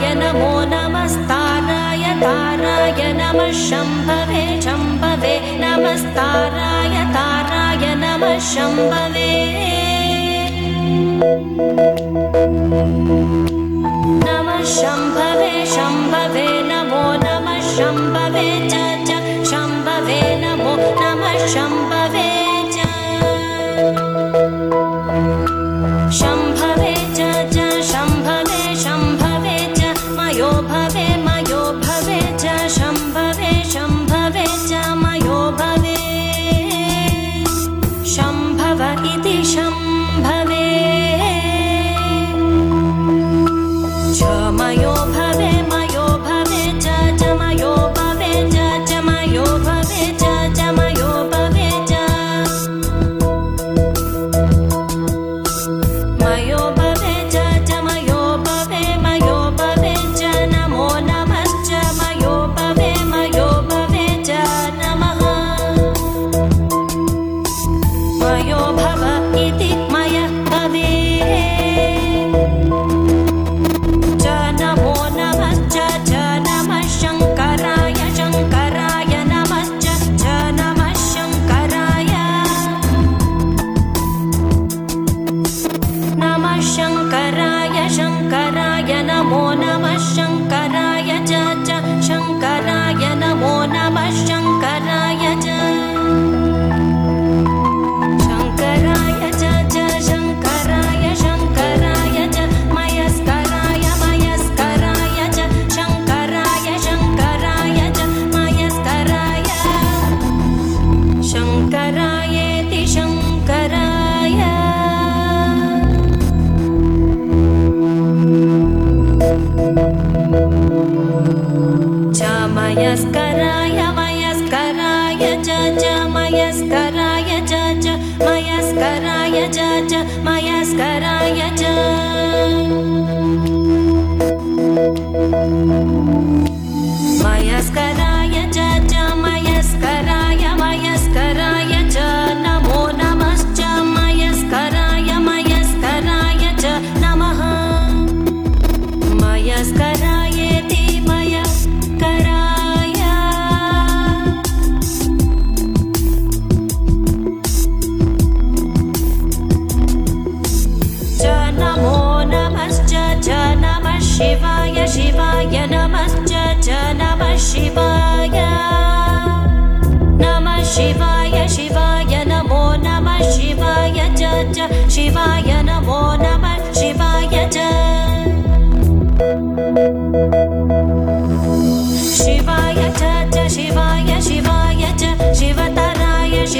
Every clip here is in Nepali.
शम्भवे नमो नमस्ताराय ताराय नमः शम्भवे शम्भवे। नमस्ताराय ताराय नमः शम्भवे। नमः शम्भवे शम्भवे। नमो नमः शम्भवे। च। शम्भवे नमो नमः शम्भवे।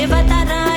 बता रहा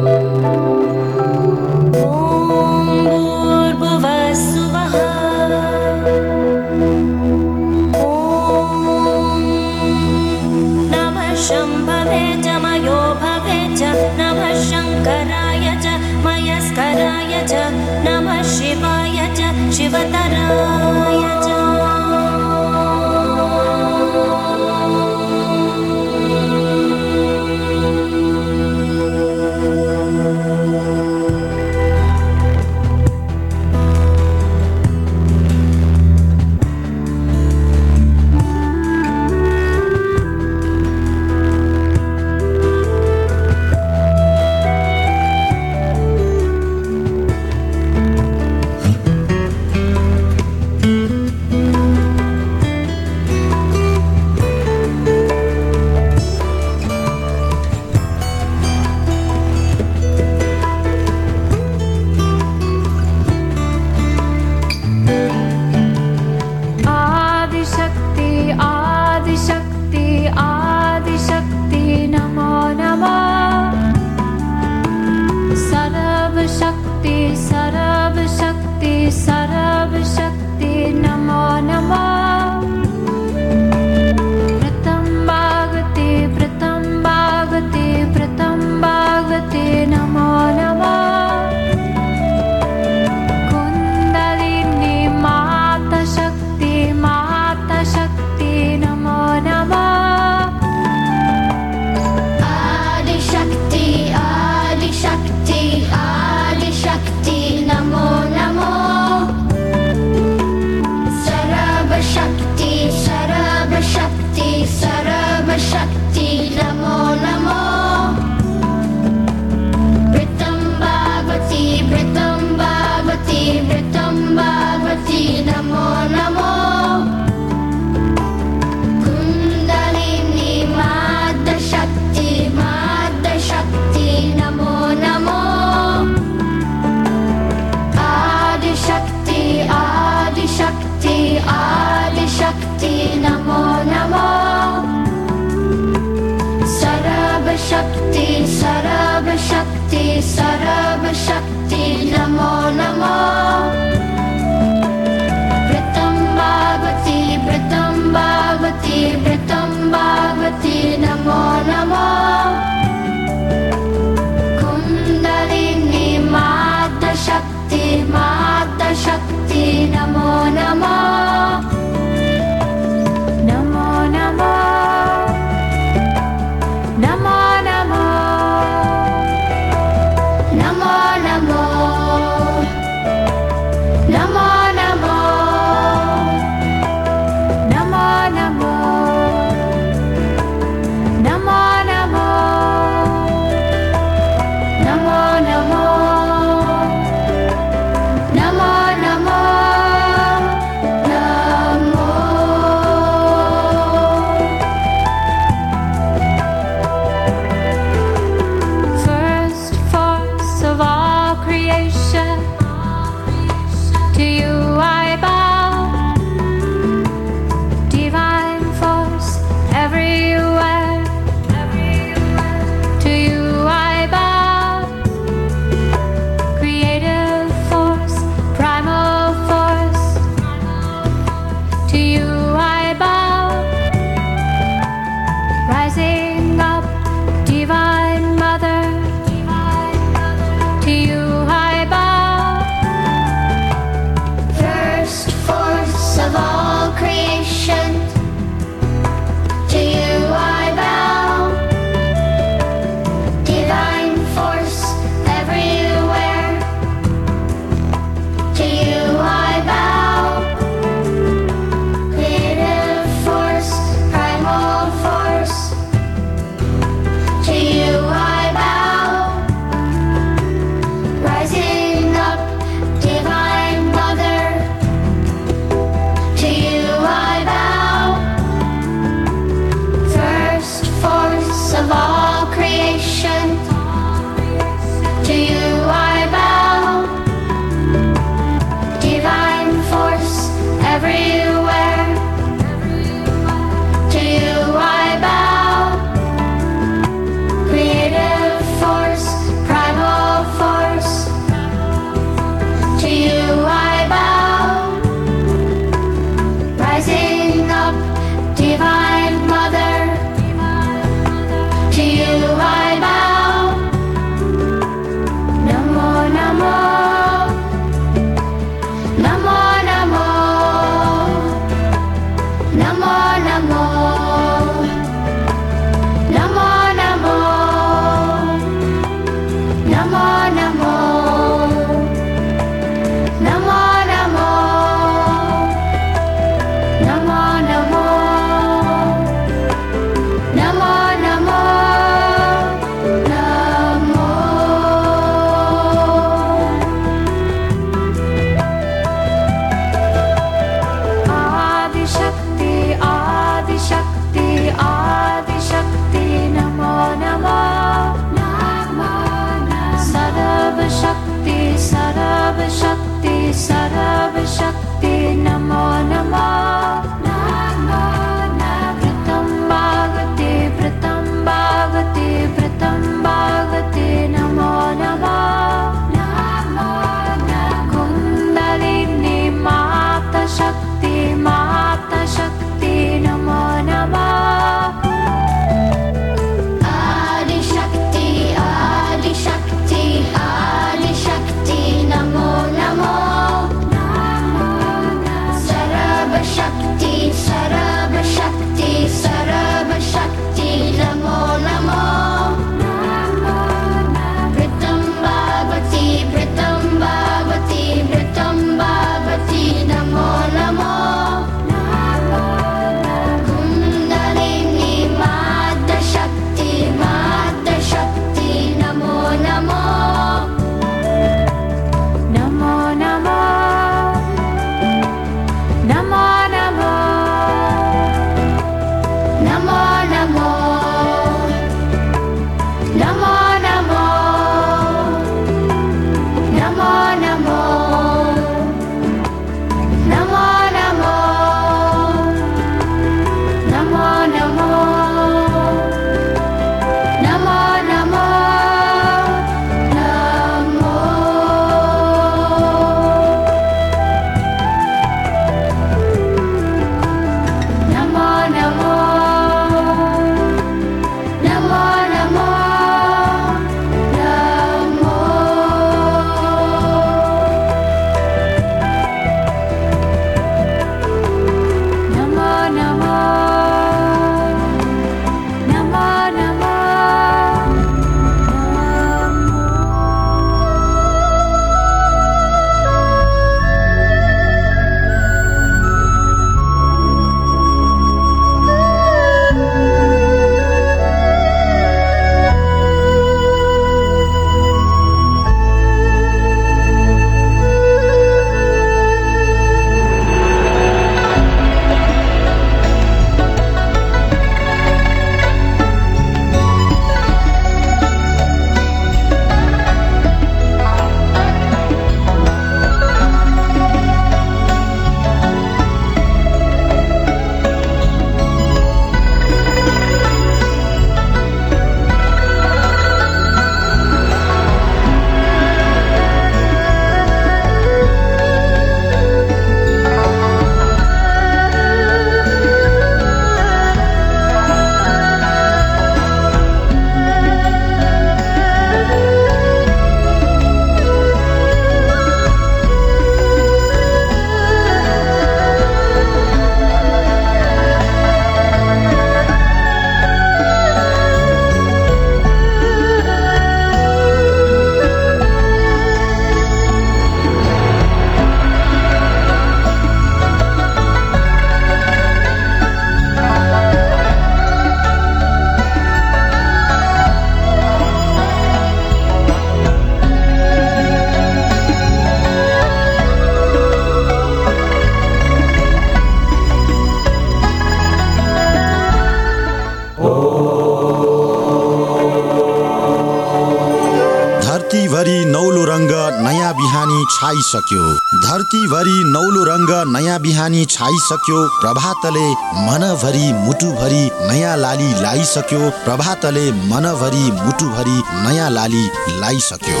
छाइसक्यो। धरतीभरि नौलो रङ्ग नयाँ बिहानी छाइसक्यो। प्रभातले मनभरि मुटुभरि नयाँ लाली लाइसक्यो। प्रभातले मनभरि मुटुभरि नयाँ लाली लाइसक्यो।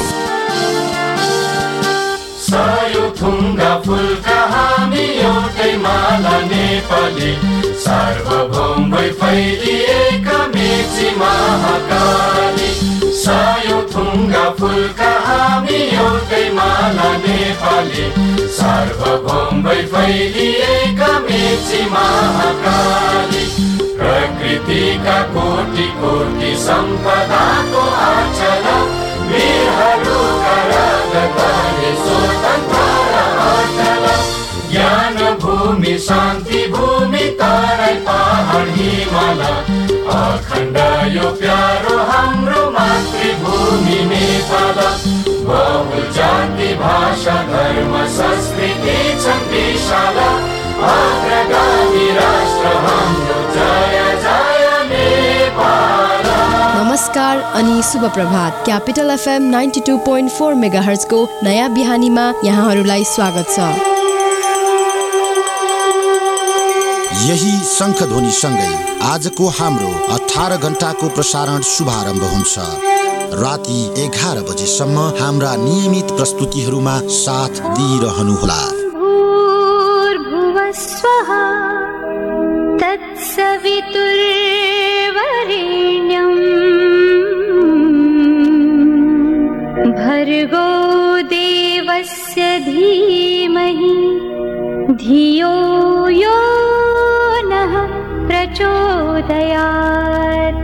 सार्वभौम फैलिएका मेची महाकाली। सायो थुङ्गा फुलका हामी एउटै माला नेपाली। सार्वभौम फैलिएका मेची महाकाली। प्रकृतिका कोटि कोटि सम्पदाको आचला वीरहरूका राजधानी स्वतन्त्र अचल ज्ञान भूमि शान्ति भूमि तराई पहाड हिमाल अखण्ड यो प्यारो हाम्रो भाषा धर्म संस्कृति छन् विशाल अग्रगामी राष्ट्र हाम्रो जय जय नेपाल नमस्कार अनि शुभ प्रभात Capital FM ninety two point four mega हर्चको नयाँ बिहानीमा यहाँहरूलाई स्वागत छ। यही शङ्खध्वनि सँगै आजको हाम्रो अठार घण्टाको प्रसारण शुभारम्भ हुन्छ। राति एघार बजेसम्म हाम्रा नियमित प्रस्तुतिहरूमा साथ दिइरहनुहोला। भर्गो देवस्य धीमहि धियो यो नः प्रचोदयात्।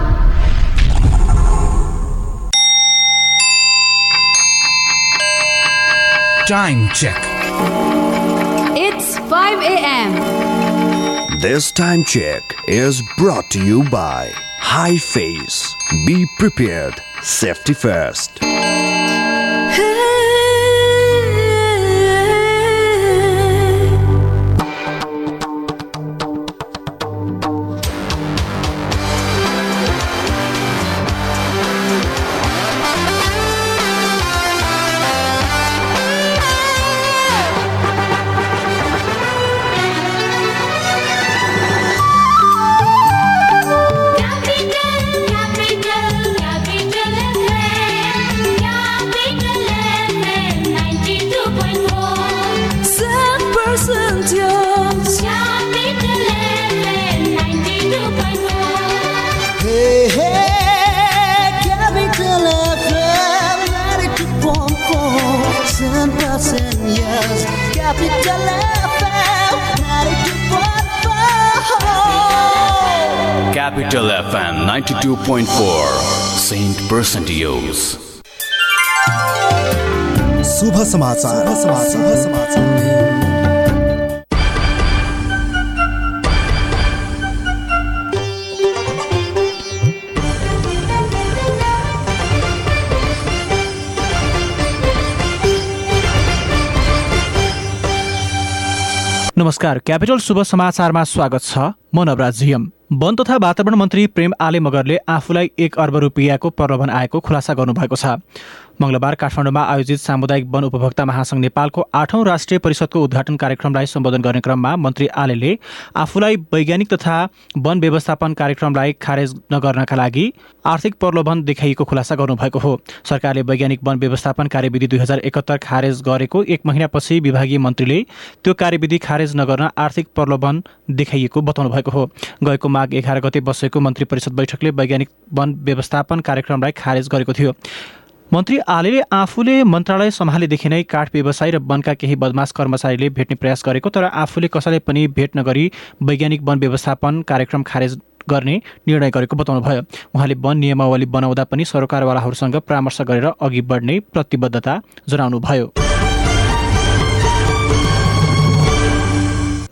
Time check. It's 5 a.m. This time check is brought to you by High Face. Be prepared. Safety first. 92.4 Saint Percent Use. शुभ समाचार। शुभ समाचार। शुभ समाचार। नमस्कार क्यापिटल शुभ समाचारमा स्वागत छ। म नवराज झियम। वन तथा वातावरण मन्त्री प्रेम आले मगरले आफूलाई एक अर्ब रुपियाँको प्रलोभन आएको खुलासा गर्नुभएको छ। मङ्गलबार काठमाडौँमा आयोजित सामुदायिक वन उपभोक्ता महासङ्घ नेपालको आठौं राष्ट्रिय परिषदको उद्घाटन कार्यक्रमलाई सम्बोधन गर्ने क्रममा मन्त्री आलेले आफूलाई वैज्ञानिक तथा वन व्यवस्थापन कार्यक्रमलाई खारेज नगर्नका लागि आर्थिक प्रलोभन देखाइएको खुलासा गर्नुभएको हो। सरकारले वैज्ञानिक वन व्यवस्थापन कार्यविधि दुई हजार एकहत्तर खारेज गरेको एक महिनापछि विभागीय मन्त्रीले त्यो कार्यविधि खारेज नगर्न आर्थिक प्रलोभन देखाइएको बताउनु भएको हो। गएको माघ एघार गते बसेको मन्त्री परिषद बैठकले वैज्ञानिक वन व्यवस्थापन कार्यक्रमलाई खारेज गरेको थियो। मन्त्री आलेले आफूले मन्त्रालय सम्हालेदेखि नै काठ व्यवसायी र वनका केही बदमास कर्मचारीले भेट्ने प्रयास गरेको तर आफूले कसैलाई पनि भेट नगरी वैज्ञानिक वन व्यवस्थापन कार्यक्रम खारेज गर्ने निर्णय गरेको बताउनुभयो। उहाँले वन नियमावली बनाउँदा पनि सरकारवालाहरूसँग परामर्श गरेर अघि बढ्ने प्रतिबद्धता जनाउनुभयो।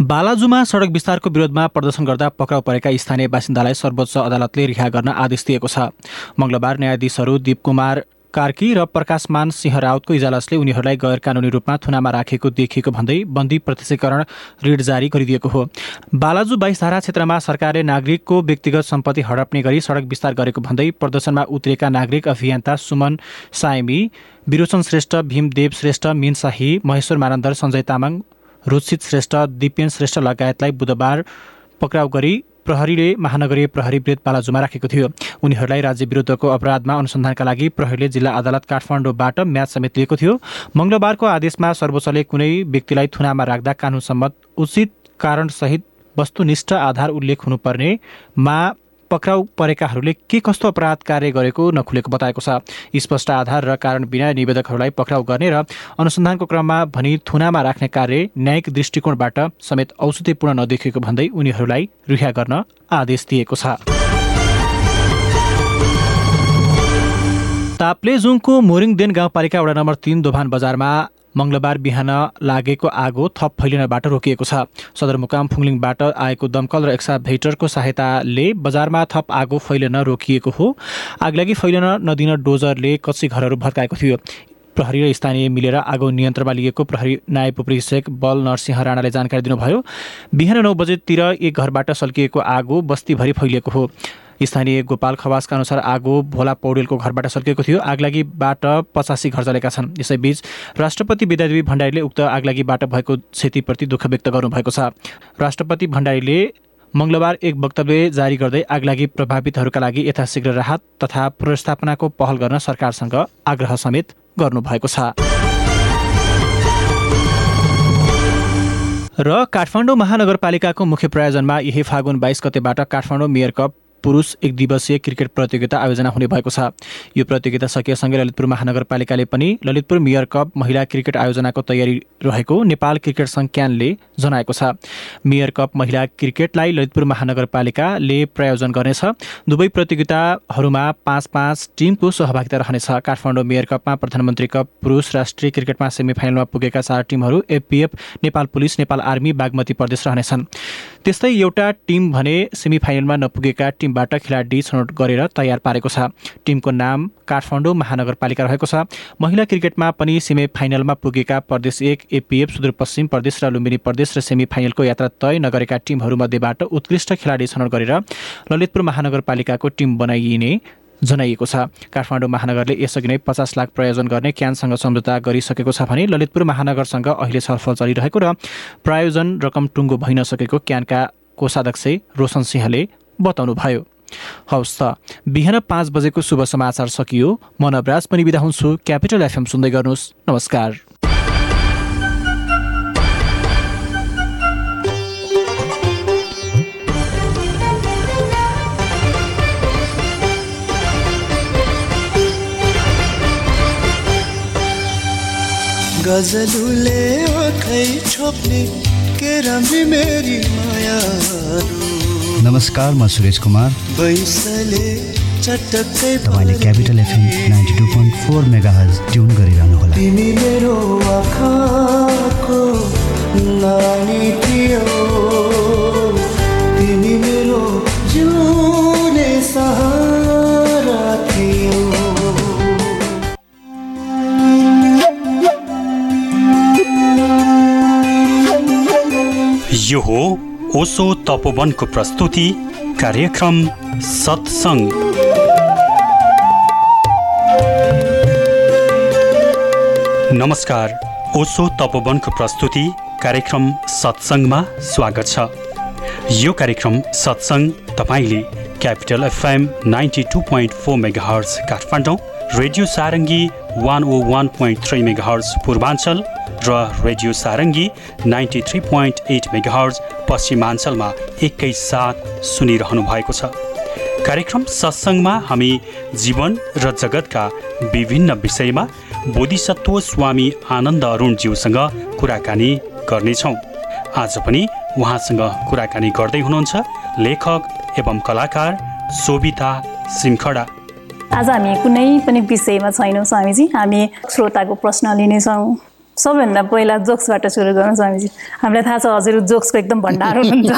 बालाजुमा सडक विस्तारको विरोधमा प्रदर्शन गर्दा पक्राउ परेका स्थानीय बासिन्दालाई सर्वोच्च अदालतले रिहा गर्न आदेश दिएको छ। मङ्गलबार न्यायाधीशहरू दीप कुमार कार्की र प्रकाशमान सिंह राउतको इजलासले उनीहरूलाई गैर कानुनी रूपमा थुनामा राखेको देखिएको भन्दै बन्दी प्रत्यक्षीकरण ऋण जारी गरिदिएको हो। बालाजु बाइस धारा क्षेत्रमा सरकारले नागरिकको व्यक्तिगत सम्पत्ति हडप्ने गरी सडक विस्तार गरेको भन्दै प्रदर्शनमा उत्रिएका नागरिक अभियन्ता सुमन सायमी विरोचन श्रेष्ठ भीमदेव श्रेष्ठ मिन शाही महेश्वर मानन्दर सञ्जय तामाङ रुचित श्रेष्ठ दिपेन श्रेष्ठ लगायतलाई बुधबार पक्राउ गरी प्रहरीले महानगरीय प्रहरी वृत्त बालाजुमा राखेको थियो। उनीहरूलाई राज्य विरुद्धको अपराधमा अनुसन्धानका लागि प्रहरीले जिल्ला अदालत काठमाडौँबाट म्याच समेत लिएको थियो। मङ्गलबारको आदेशमा सर्वोच्चले कुनै व्यक्तिलाई थुनामा राख्दा कानुन सम्मत उचित कारणसहित वस्तुनिष्ठ आधार उल्लेख हुनुपर्नेमा पक्राउ परेकाहरूले के कस्तो अपराध कार्य गरेको नखुलेको बताएको छ। स्पष्ट आधार र कारण बिना निवेदकहरूलाई पक्राउ गर्ने र अनुसन्धानको क्रममा भनी थुनामा राख्ने कार्य न्यायिक दृष्टिकोणबाट समेत औषधिपूर्ण नदेखिएको भन्दै उनीहरूलाई रिहा गर्न आदेश दिएको छ। ताप्लेजुङको मोरिङदेन गाउँपालिका वडा नम्बर तिन दोभान बजारमा मङ्गलबार बिहान लागेको आगो थप फैलिनबाट रोकिएको छ। सदरमुकाम फुङलिङबाट आएको दमकल र एक्साभेटरको सहायताले बजारमा थप आगो फैलिन रोकिएको हो। आगलागी फैलिन नदिन डोजरले कच्ची घरहरू भत्काएको थियो। प्रहरी र स्थानीय मिलेर आगो नियन्त्रणमा लिएको प्रहरी नायब उपरीक्षक बल नरसिंह राणाले जानकारी दिनुभयो बिहान नौ बजेतिर एक घरबाट सल्किएको आगो बस्तीभरि फैलिएको हो। स्थानीय गोपाल खवासका अनुसार आगो भोला पौडेलको घरबाट सल्किएको थियो। आगलागीबाट पचासी घर जलेका छन्। यसैबीच राष्ट्रपति विद्यादेवी भण्डारीले उक्त आगलागीबाट भएको क्षतिप्रति दुःख व्यक्त गर्नुभएको छ। राष्ट्रपति भण्डारीले मङ्गलबार एक वक्तव्य जारी गर्दै आगलागी प्रभावितहरूका लागि यथाशीघ्र राहत तथा पुनर्स्थापनाको पहल गर्न सरकारसँग आग्रह समेत गर्नुभएको छ। र काठमाडौँ महानगरपालिकाको मुख्य प्रायोजनमा यही फागुन बाइस गतेबाट काठमाडौँ मेयर कप पुरुष एक दिवसीय क्रिकेट प्रतियोगिता आयोजना हुने भएको छ। यो प्रतियोगिता सकिएसँगै ललितपुर महानगरपालिकाले पनि ललितपुर मेयर कप महिला क्रिकेट आयोजनाको तयारी रहेको नेपाल क्रिकेट सङ्घ क्यानले जनाएको छ। मेयर कप महिला क्रिकेटलाई ललितपुर महानगरपालिकाले प्रायोजन गर्नेछ। दुवै प्रतियोगिताहरूमा पाँच पाँच टिमको सहभागिता रहनेछ। काठमाडौँ मेयर कपमा प्रधानमन्त्री कप पुरुष राष्ट्रिय क्रिकेटमा सेमी फाइनलमा पुगेका चार टिमहरू APF Nepal police Nepal army Bagmati प्रदेश रहनेछन्। त्यस्तै एउटा टिम भने सेमी फाइनलमा नपुगेका टिमबाट खेलाडी छनौट गरेर तयार पारेको छ। टिमको नाम काठमाडौँ महानगरपालिका रहेको छ। महिला क्रिकेटमा पनि सेमी फाइनलमा पुगेका प्रदेश एक एपिएफ सुदूरपश्चिम प्रदेश र लुम्बिनी प्रदेश र सेमी फाइनलको यात्रा तय नगरेका टिमहरूमध्येबाट उत्कृष्ट खेलाडी छनौट गरेर ललितपुर महानगरपालिकाको टिम बनाइने जनाइएको छ। काठमाडौँ महानगरले यसअघि नै पचास लाख प्रयोजन गर्ने क्यानसँग सम्झौता गरिसकेको छ भने ललितपुर महानगरसँग अहिले छलफल चलिरहेको र प्रायोजन रकम टुङ्गो भइ नसकेको क्यानका कोषाध्यक्ष रोशन सिंहले बताउनुभयो हवस् त बिहान पाँच बजेको शुभ समाचार सकियो। म नवराज पनि बिदा हुन्छु। क्यापिटल एफएम सुन्दै गर्नुहोस्। नमस्कार। गजलुले आँखै छोप्ने के राम्री मेरी माया नमस्कार म सुरेश कुमार। तपाईँले Capital FM ninety two point four mega हज ट्युन गरिरहनु होला। तिमी मेरो आँखाको नानी थियो तिमी मेरो जिउने सहारा थियो। यो हो ओसो तपोवनको प्रस्तुति कार्यक्रम सत्सङ्ग। नमस्कार ओसो तपोवनको प्रस्तुति कार्यक्रम सत्सङ्गमा स्वागत छ। यो कार्यक्रम सत्सङ्ग तपाईँले Capital FM ninety two point four megahertz Kathmandu radio Sarangi one O one point three megahertz Purvanchal र radio Sarangi ninety three point eight megahertz पश्चिमाञ्चलमा एकैसाथ सुनिरहनु भएको छ। कार्यक्रम सत्सङ्गमा हामी जीवन र जगतका विभिन्न विषयमा बोधिसत्व स्वामी आनन्द अरुणज्यूसँग कुराकानी गर्नेछौँ। आज पनि उहाँसँग कुराकानी गर्दै हुनुहुन्छ लेखक एवं कलाकार शोभिता श्रृङ्खडा आज हामी कुनै पनि विषयमा छैनौँ स्वामीजी। हामी श्रोताको प्रश्न लिनेछौँ। सबैभन्दा पहिला जोक्सबाट सुरु गरौँ स्वामीजी। हामीलाई थाहा छ हजुर जोक्सको एकदम भण्डार हुनुहुन्छ।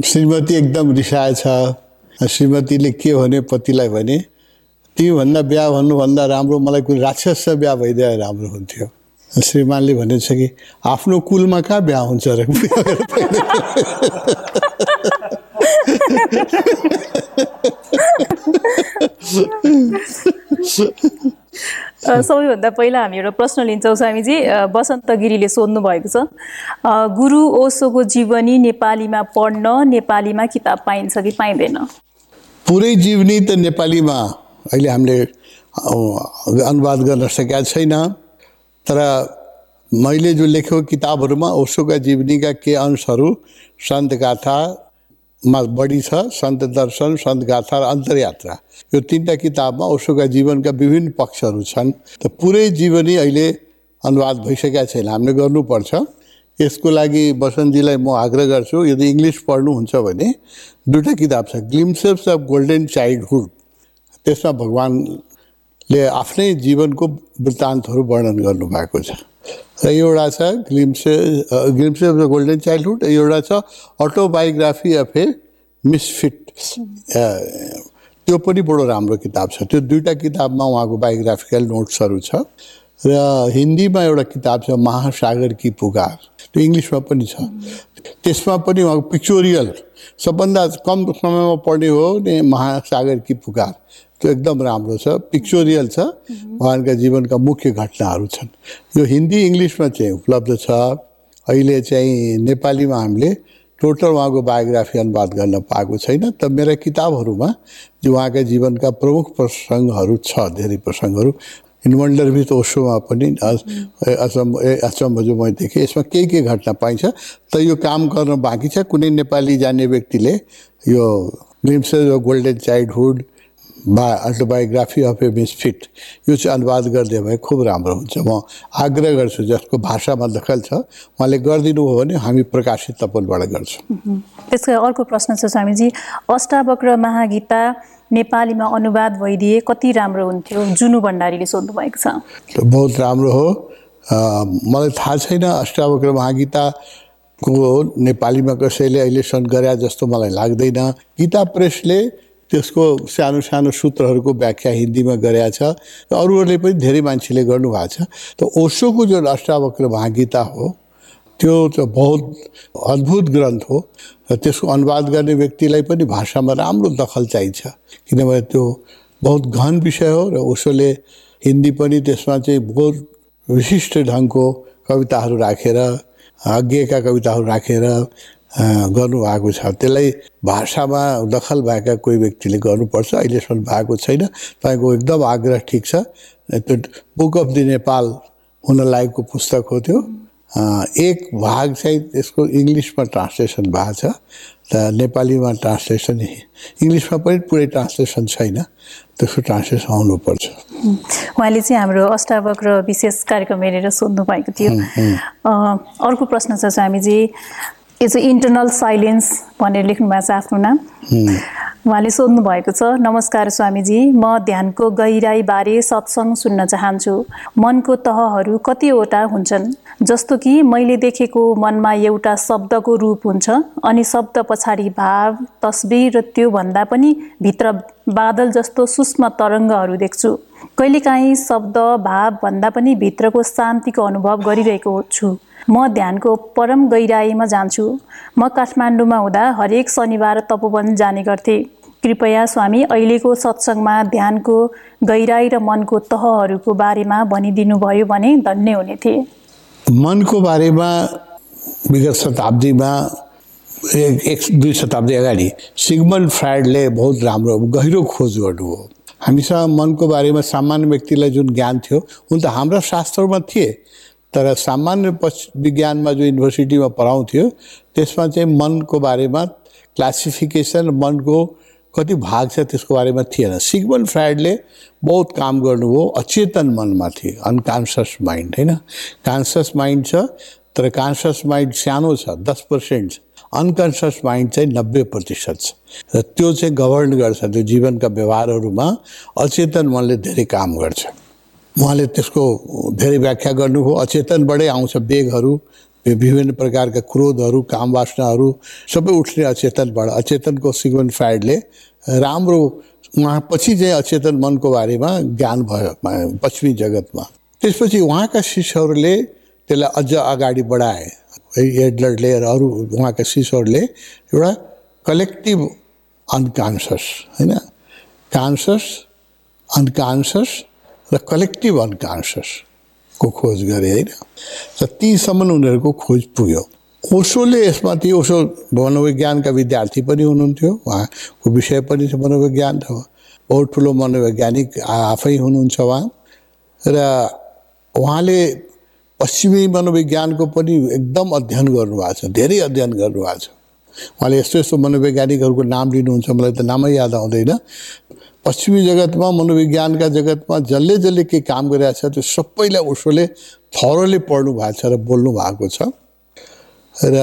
श्रीमती एकदम रिसाएछ श्रीमतीले के भने पतिलाई भने तिमीभन्दा बिहा भन्नुभन्दा राम्रो मलाई कुनै राक्षससँग बिहा भइदिए राम्रो हुन्थ्यो। श्रीमानले भनेछ कि आफ्नो कुलमा कहाँ बिहा हुन्छ र? सबैभन्दा पहिला हामी एउटा प्रश्न लिन्छौँ स्वामीजी। बसन्त गिरीले सोध्नु भएको छ। गुरु ओसोको जीवनी नेपालीमा पढ्न नेपालीमा किताब पाइन्छ कि पाइँदैन? पुरै जीवनी त नेपालीमा। अहिले हामीले अनुवाद गर्न सकेका छैन। तर मैले जो लेखेको किताबहरूमा ओसोका जीवनीका के अंशहरू सन्त गाथामा बढी छ सन्त दर्शन सन्त गाथा र अन्तर्यात्रा। यो तिनवटा किताबमा ओसोका जीवनका विभिन्न पक्षहरू छन्। त पुरै जीवनी अहिले अनुवाद भइसकेका छैन। हामीले गर्नुपर्छ। यसको लागि बसन्तजीलाई म आग्रह गर्छु यदि इङ्ग्लिस पढ्नुहुन्छ भने दुईवटा किताब छ ग्लिम्सेप्स अफ गोल्डन चाइल्डहुड त्यसमा भगवान्ले आफ्नै जीवनको वृत्तान्तहरू वर्णन गर्नुभएको छ। एउटा छ glimpses glimpses of the golden childhood एउटा छ अटोबायोग्राफी अफ ए मिसफिट त्यो पनि बडो राम्रो किताब छ। त्यो दुईवटा किताबमा उहाँको बायोग्राफिकल नोट्सहरू छ। र हिन्दीमा एउटा किताब छ महासागर कि पुकार। इङ्ग्लिसमा पनि छ। त्यसमा पनि उहाँको पिक्चोरियल सबभन्दा कम समयमा पढ्ने हो भने महासागर कि पुकार। त्यो एकदम राम्रो छ पिक्चोरियल छ। उहाँका जीवनका मुख्य घटनाहरू छन्। यो हिन्दी इङ्ग्लिसमा चाहिँ उपलब्ध छ। अहिले चाहिँ नेपालीमा हामीले टोटल उहाँको बायोग्राफी अनुवाद गर्न पाएको छैन। त मेरा किताबहरूमा जो उहाँका जीवनका प्रमुख प्रसङ्गहरू छ धेरै प्रसङ्गहरू। इन्वन्डर भी ओसोमा पनि अचम्म अचम्भ अचम्म जो मैले देखेँ। यसमा के के घटना पाइन्छ त यो काम गर्न बाँकी छ? कुनै नेपाली जाने व्यक्तिले यो ग्लिम्सेस अफ गोल्डन चाइल्डहुड बा अटोबायोग्राफी अफ ए मिसफिट यो चाहिँ अनुवाद गरिदियो भने खुब राम्रो हुन्छ। म आग्रह गर्छु जसको भाषामा दखल छ उहाँले गरिदिनु हो भने हामी प्रकाशित तपलबाट गर्छौँ। त्यसको अर्को प्रश्न छ स्वामीजी अष्टावक्र महागीता नेपालीमा अनुवाद भइदिए कति राम्रो हुन्थ्यो? जुनु भण्डारीले सोध्नु भएको छ। बहुत राम्रो हो। मलाई थाहा छैन अष्टावक्र महागीताको नेपालीमा कसैले अहिलेसम्म गरे जस्तो मलाई लाग्दैन। गीता प्रेसले त्यसको सानो सानो सूत्रहरूको व्याख्या हिन्दीमा गरेका छ र अरूहरूले पनि धेरै मान्छेले गर्नुभएको छ। त ओसोको जुन अष्टावक्र महागीता हो त्यो त बहुत अद्भुत ग्रन्थ हो र त्यसको अनुवाद गर्ने व्यक्तिलाई पनि भाषामा राम्रो दखल चाहिन्छ। किनभने त्यो बहुत गहन विषय हो र उसोले हिन्दी पनि त्यसमा चाहिँ बहुत विशिष्ट ढङ्गको कविताहरू राखेर आज्ञका कविताहरू राखेर गर्नुभएको छ। त्यसलाई भाषामा दखल भएका कोही व्यक्तिले गर्नुपर्छ। अहिलेसम्म भएको छैन। तपाईँको एकदम आग्रह ठिक छ। त्यो बुक अफ दि नेपाल हुन लागेको पुस्तक हो त्यो। एक भाग चाहिँ त्यसको इङ्ग्लिसमा ट्रान्सलेसन भएको छ। त नेपालीमा ट्रान्सलेसन इङ्ग्लिसमा पनि पुरै ट्रान्सलेसन छैन। त्यसको ट्रान्सलेसन आउनुपर्छ। उहाँले चाहिँ हाम्रो अष्टावक्र विशेष कार्यक्रम हेरेर सोध्नु भएको थियो। अर्को प्रश्न छ स्वामीजी। यो चाहिँ इन्टरनल साइलेन्स भनेर लेख्नु भएको छ आफ्नो नाम। उहाँले सोध्नु भएको छ नमस्कार स्वामीजी म ध्यानको गहिराईबारे सत्सङ्ग सुन्न चाहन्छु। मनको तहहरू कतिवटा हुन्छन्? जस्तो कि मैले देखेको मनमा एउटा शब्दको रूप हुन्छ अनि शब्द पछाडि भाव तस्बिर र त्योभन्दा पनि भित्र बादल जस्तो सूक्ष्म तरङ्गहरू देख्छु। कहिलेकाहीँ शब्द भाव भन्दा पनि भित्रको शान्तिको अनुभव गरिरहेको छु। म ध्यानको परम गहिराईमा जान्छु। म काठमाडौँमा हुँदा हरेक शनिबार तपोवन जाने गर्थेँ। कृपया स्वामी अहिलेको सत्सङ्गमा ध्यानको गहिराई र मनको तहहरूको बारेमा भनिदिनु भयो भने धन्य हुने थिए मनको बारेमा विगत शताब्दीमा एक एक दुई शताब्दी अगाडि सिगमन्ड फ्राइडले बहुत राम्रो गहिरो खोज गर्नुभयो। हामीसँग मनको बारेमा सामान्य व्यक्तिलाई जुन ज्ञान थियो हुन त हाम्रा शास्त्रमा थिए। तर सामान्य पश विज्ञानमा जो युनिभर्सिटीमा पढाउँथ्यो त्यसमा चाहिँ मनको बारेमा क्लासिफिकेसन मनको कति भाग छ त्यसको बारेमा थिएन। सिगमन फ्राइडले बहुत काम गर्नुभयो अचेतन मनमाथि अनकन्सियस माइन्ड होइन? कन्सियस माइन्ड छ तर कन्सियस माइन्ड सानो छ दस पर्सेन्ट छ। अनकन्सियस माइन्ड चाहिँ नब्बे प्रतिशत छ। र त्यो चाहिँ गभर्न गर्छ त्यो जीवनका व्यवहारहरूमा अचेतन मनले धेरै काम गर्छ। उहाँले त्यसको धेरै व्याख्या गर्नुभयो। अचेतनबाटै आउँछ बेगहरू विभिन्न प्रकारका क्रोधहरू काम वासनाहरू सबै उठ्ने अचेतनबाट अचेतनको सिगमन फ्राइडले राम्रो उहाँ पछि चाहिँ अचेतन मनको बारेमा ज्ञान भयो पश्चिमी जगतमा। त्यसपछि उहाँका शिष्यहरूले त्यसलाई अझ अगाडि बढाए। एडलरले र अरू उहाँका शिष्यहरूले एउटा कलेक्टिभ अनकन्सियस होइन? कन्सियस अनकन्सियस र कलेक्टिभ अनकन्सियसको खोज गरे होइन र तीसम्म उनीहरूको खोज पुग्यो ओसोले यसमाथि ओसो मनोविज्ञानका विद्यार्थी पनि हुनुहुन्थ्यो उहाँको विषय पनि मनोविज्ञान थियो बहुत ठुलो मनोवैज्ञानिक आफै हुनुहुन्छ उहाँ र उहाँले पश्चिमी मनोविज्ञानको पनि एकदम अध्ययन गर्नुभएको छ धेरै अध्ययन गर्नुभएको छ उहाँले यस्तो यस्तो मनोवैज्ञानिकहरूको नाम लिनुहुन्छ मलाई त नामै याद आउँदैन पश्चिमी जगतमा मनोविज्ञानका जगतमा जसले जसले के काम गरिरहेको छ त्यो सबैलाई उसोले थरोले पढ्नु भएको छ र बोल्नु भएको छ। र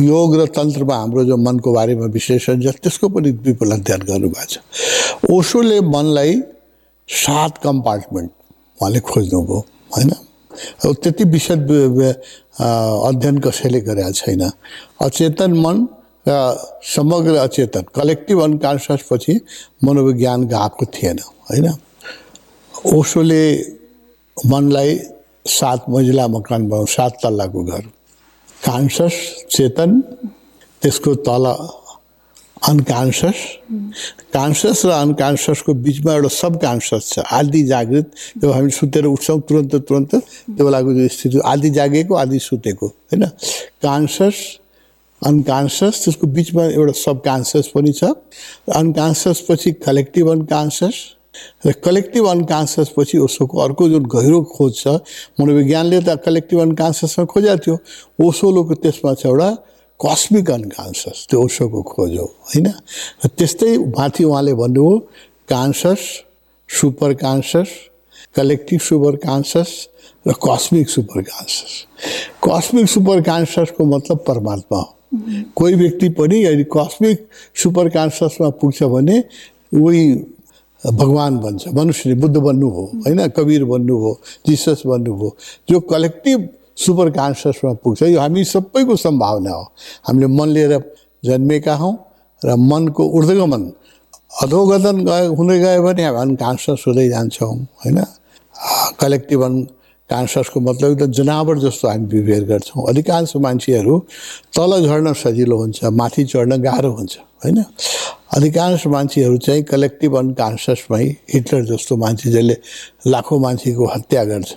योग र तन्त्रमा हाम्रो जो मनको बारेमा विश्लेषण छ त्यसको पनि विपुल अध्ययन गर्नुभएको छ। ओसोले मनलाई सात कम्पार्टमेन्ट उहाँले खोज्नुभयो होइन? त्यति विशद अध्ययन कसैले गरेका छैन। अचेतन मन र समग्र अचेतन कलेक्टिभ अनकन्सियस पछि मनोविज्ञान गएको थिएन होइन? ओसोले मनलाई सात मजिला मकान बनाउ सात तल्लाको घर। कान्सस चेतन त्यसको तल अनकन्सियस कन्सियस र अनकन्सियसको बिचमा एउटा सब कन्सियस छ। आदि जागृत जब हामी सुतेर उठ्छौँ तुरन्त तुरन्त त्यो बेलाको स्थिति आदि जागेको आदि सुतेको होइन? कन्सियस अनकन्सियस त्यसको बिचमा एउटा सब कन्सियस पनि छ। अनकन्सियस पछि कलेक्टिभ अनकन्सियस र कलेक्टिभ अनकन्सियस पछि ओसोको अर्को जुन गहिरो खोज छ मनोविज्ञानले त कलेक्टिभ अनकन्सियसमा खोजेको थियो। ओसोलोको त्यसमा छ एउटा कस्मिक अनकन्सियस त्यो ओसोको खोज हो होइन? र त्यस्तै माथि उहाँले भन्नुभयो conscious super conscious collective super conscious र कस्मिक सुपर कान्सस कस्मिक सुपर कान्ससको मतलब परमात्मा हो। कोही व्यक्ति पनि यदि कस्मिक सुपर कान्ससमा पुग्छ भने उही भगवान् भन्छ मनुष्यले बुद्ध बन्नुभयो होइन कवीर बन्नुभयो जिसस बन्नुभयो जो कलेक्टिभ सुपर कन्सियसमा पुग्छ यो हामी सबैको सम्भावना हो। हामीले मन लिएर जन्मेका हौँ र मनको ऊर्ध्वगमन अधोगतन गयो हुँदै गयो भने हामी अनकन्सियस हुँदै जान्छौँ होइन। कलेक्टिभ अन कन्सियसको मतलब एकदम जनावर जस्तो हामी बिहेभियर गर्छौँ। अधिकांश मान्छेहरू तल झर्न सजिलो हुन्छ माथि चढ्न गाह्रो हुन्छ होइन? अधिकांश मान्छेहरू चाहिँ कलेक्टिभ अनकन्सियसमै हिटलर जस्तो मान्छे जसले लाखौँ मान्छेको हत्या गर्छ।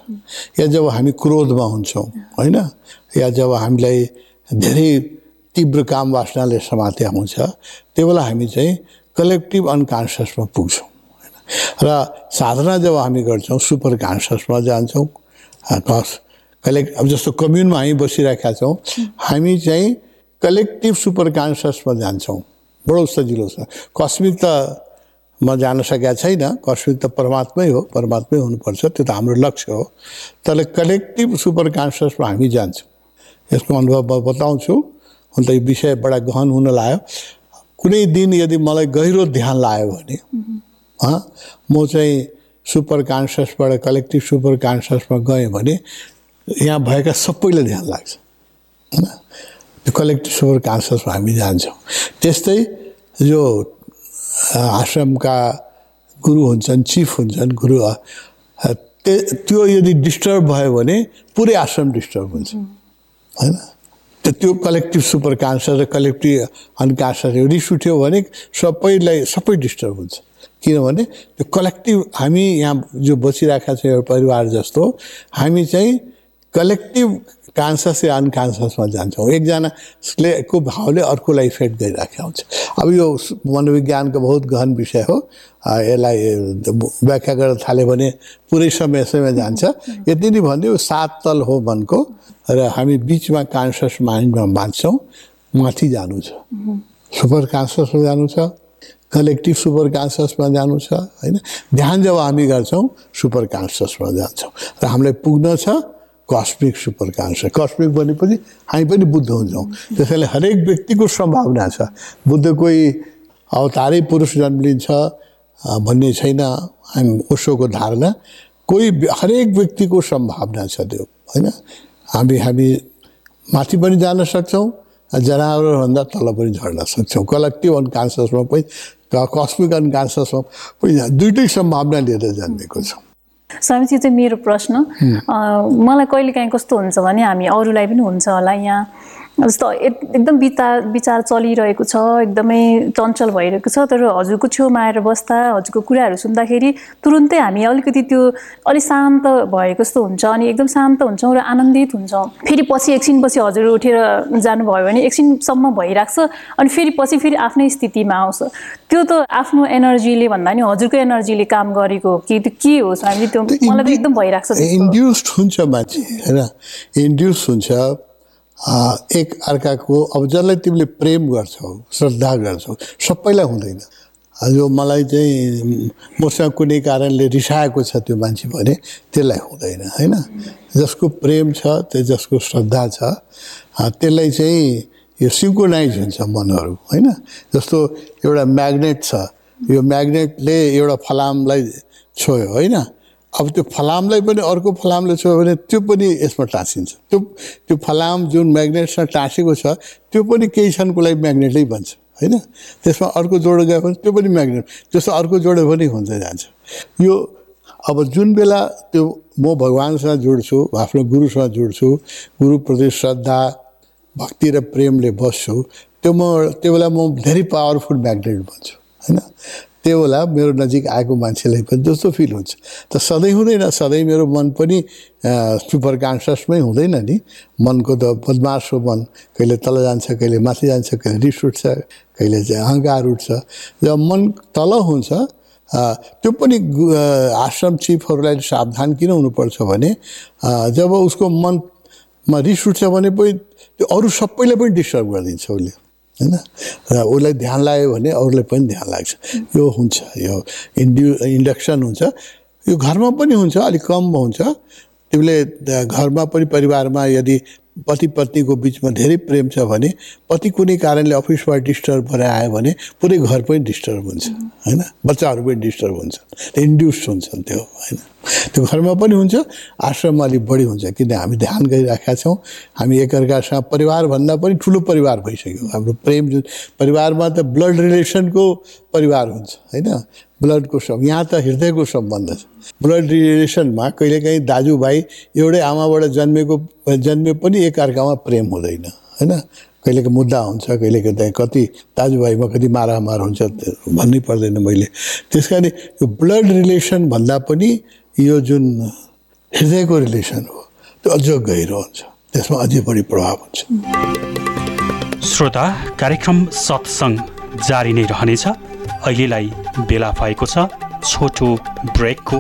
या जब हामी क्रोधमा हुन्छौँ होइन? या जब हामीलाई धेरै तीव्र काम वासनाले समात्या हुन्छ त्यो बेला हामी चाहिँ कलेक्टिभ अनकन्सियसमा पुग्छौँ र साधना जब हामी गर्छौँ सुपर कन्सियसमा जान्छौँ कस कलेक्ट अब जस्तो कम्युनमा हामी बसिरहेका छौँ हामी चाहिँ कलेक्टिभ सुपर कन्सियसमा जान्छौँ। बडो सजिलो छ कस्मिक त म जान सकेका छैन कस्मिक त परमात्मै हो परमात्मै हुनुपर्छ त्यो त हाम्रो लक्ष्य हो। तर कलेक्टिभ सुपर कन्सियसमा हामी जान्छौँ। यसको अनुभव म बताउँछु। हुन त यो विषय बडा गहन हुन लाग्यो। कुनै दिन यदि मलाई गहिरो ध्यान लाग्यो भने म चाहिँ सुपर कन्सियसबाट कलेक्टिभ सुपर कन्सियसमा गएँ भने यहाँ भएका सबैलाई ध्यान लाग्छ होइन? त्यो कलेक्टिभ सुपर कन्सियसमा हामी जान्छौँ। त्यस्तै जो आश्रमका गुरु हुन्छन् चिफ हुन्छन् गुरु त्यो यदि डिस्टर्ब भयो भने पुरै आश्रम डिस्टर्ब हुन्छ होइन? त त्यो कलेक्टिभ सुपर कान्सर र कलेक्टिभ अनकान्सर रिस उठ्यो भने सबैलाई सबै डिस्टर्ब हुन्छ। किनभने त्यो कलेक्टिभ हामी यहाँ जो बसिरहेका छौँ एउटा परिवार जस्तो हामी चाहिँ कलेक्टिभ कान्सस या अनकान्ससमा जान्छौँ। एकजनाले को भावले अर्कोलाई इफेक्ट गरिराखेको हुन्छ। अब यो मनोविज्ञानको बहुत गहन विषय हो। यसलाई व्याख्या गर्न थाल्यो भने पुरै समय समय जान्छ। यति नै भन्यो यो सात तल हो मनको र हामी बिचमा कान्सस माइन्डमा बाँच्छौँ माथि जानु छ। सुपर कान्ससमा जानु छ। कलेक्टिभ सुपर कान्ससमा जानु छ होइन? ध्यान जब हामी गर्छौँ सुपर कान्ससमा जान्छौँ। र हामीलाई पुग्न छ कस्मिक सुपर कान्सस कस्मिक भनेपछि हामी पनि बुद्ध हुन्छौँ। त्यसैले हरेक व्यक्तिको सम्भावना छ। बुद्ध कोही अवतारै पुरुष जन्म लिन्छ भन्ने छैन। हामी ओसोको धारणा। कोही हरेक व्यक्तिको सम्भावना छ त्यो होइन? हामी हामी माथि पनि जान सक्छौँ। जनावरभन्दा तल पनि झर्न सक्छौँ कलेक्टिभ अनकान्ससमा पनि कस्मिक अनकान्ससमा पनि दुइटै सम्भावना लिएर जन्मेको छौँ। स्वामीजी चाहिँ मेरो प्रश्न। मलाई कहिलेकाहीँ कस्तो हुन्छ भने हामी अरूलाई पनि हुन्छ होला यहाँ जस्तो एक- एकदम विचार विचार चलिरहेको छ एकदमै चञ्चल भइरहेको छ तर हजुरको छेउमा आएर बस्दा हजुरको कुराहरू सुन्दाखेरि तुरुन्तै हामी अलिकति त्यो अलिक शान्त भएको जस्तो हुन्छ अनि एकदम शान्त हुन्छौँ र आनन्दित हुन्छौँ। फेरि पछि एकछिनपछि हजुर उठेर जानुभयो भने एकछिनसम्म भइरहेको छ अनि फेरि पछि फेरि आफ्नै स्थितिमा आउँछ। त्यो त आफ्नो एनर्जीले भन्दा नि हजुरको एनर्जीले काम गरेको हो कि त्यो के हो स्वामी त्यो मलाई त एकदम भइरहेको छ त्यस्तो। इन्ड्युस्ड हुन्छ मान्छे होइन? इन्ड्युस हुन्छ। एक अर्काको अब जसलाई तिमीले प्रेम गर्छौ श्रद्धा गर्छौ सबैलाई हुँदैन। जो मलाई चाहिँ मसँग कुनै कारणले रिसाएको छ त्यो मान्छे भने त्यसलाई हुँदैन होइन? जसको प्रेम छ त्यो जसको श्रद्धा छ त्यसलाई चाहिँ यो सिङ्क्रोनाइज हुन्छ मनहरू होइन? जस्तो एउटा म्याग्नेट छ यो म्याग्नेटले एउटा फलामलाई छोयो होइन? अब त्यो फलामलाई पनि अर्को फलामले छोयो भने त्यो पनि यसमा टाँसिन्छ। त्यो त्यो फलाम जुन म्याग्नेटसँग टाँसेको छ त्यो पनि केही क्षणको लागि म्याग्नेटै बन्छ होइन? त्यसमा अर्को जोड गयो भने त्यो पनि म्याग्नेट त्यस्तो अर्को जोड्यो भने हुँदै जान्छ। यो अब जुन बेला त्यो म भगवान्सँग जोड्छु आफ्नो गुरुसँग जोड्छु गुरुप्रति श्रद्धा भक्ति र प्रेमले बस्छु त्यो म त्यो बेला म धेरै पावरफुल म्याग्नेट बन्छु होइन? त्यो बेला मेरो नजिक आएको मान्छेलाई पनि जस्तो फिल हुन्छ। त सधैँ हुँदैन सधैँ मेरो मन पनि सुपर कान्सियसमै हुँदैन नि। मनको त बदमास हो मन। कहिले तल जान्छ कहिले माथि जान्छ कहिले रिस उठ्छ कहिले चाहिँ अहङ्कार उठ्छ। जब मन तल हुन्छ त्यो पनि आश्रम चिफहरूलाई सावधान किन हुनुपर्छ भने जब उसको मनमा रिस उठ्छ भने पनि त्यो अरू सबैलाई पनि डिस्टर्ब गरिदिन्छ उसले। होइन? र उसलाई ध्यान लाग्यो भने अरूलाई पनि ध्यान लाग्छ। यो हुन्छ यो इन्ड्यु इन्डक्सन हुन्छ। यो घरमा पनि हुन्छ अलिक कम हुन्छ। तिमीले घरमा पनि परिवारमा यदि पति पत्नीको बिचमा धेरै प्रेम छ भने पति कुनै कारणले अफिसबाट डिस्टर्ब भएर आयो भने पुरै घर पनि डिस्टर्ब हुन्छ होइन? बच्चाहरू पनि डिस्टर्ब हुन्छ इन्ड्युस हुन्छन् त्यो होइन? त्यो घरमा पनि हुन्छ आश्रममा अलिक बढी हुन्छ किन हामी ध्यान गरिराखेका छौँ। हामी एकअर्कासँग परिवारभन्दा पनि ठुलो परिवार भइसक्यो। हाम्रो प्रेम परिवारमा त ब्लड रिलेसनको परिवार हुन्छ होइन? ब्लडको सम् यहाँ त हृदयको सम्बन्ध छ। ब्लड रिलेसनमा कहिलेकाहीँ दाजुभाइ एउटै आमाबाट जन्मेको जन्मे पनि एकअर्कामा प्रेम हुँदैन होइन? कहिलेको मुद्दा हुन्छ कहिलेको त्यहाँ कति दाजुभाइमा कति मारामार हुन्छ भन्नै पर्दैन मैले। त्यस कारण यो ब्लड रिलेसन भन्दा पनि यो जुन हृदयको रिलेसन हो त्यो अझ गहिरो हुन्छ। त्यसमा अझै बढी प्रभाव हुन्छ। श्रोता कार्यक्रम सत्सङ्ग जारी नै रहनेछ। अहिलेलाई बेला भएको छ छोटो ब्रेकको।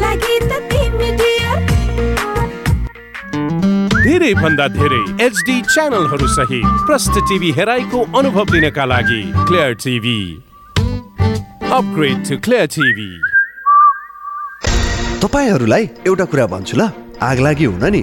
लागि त तिमी डियर धेरै भन्दा धेरै एचडी च्यानलहरू सहित प्रष्ट टिभी हेराइको अनुभव लिनका लागि clear TV upgrade to clear TV तपाईँहरूलाई एउटा कुरा भन्छु ल आग लागि हुन नि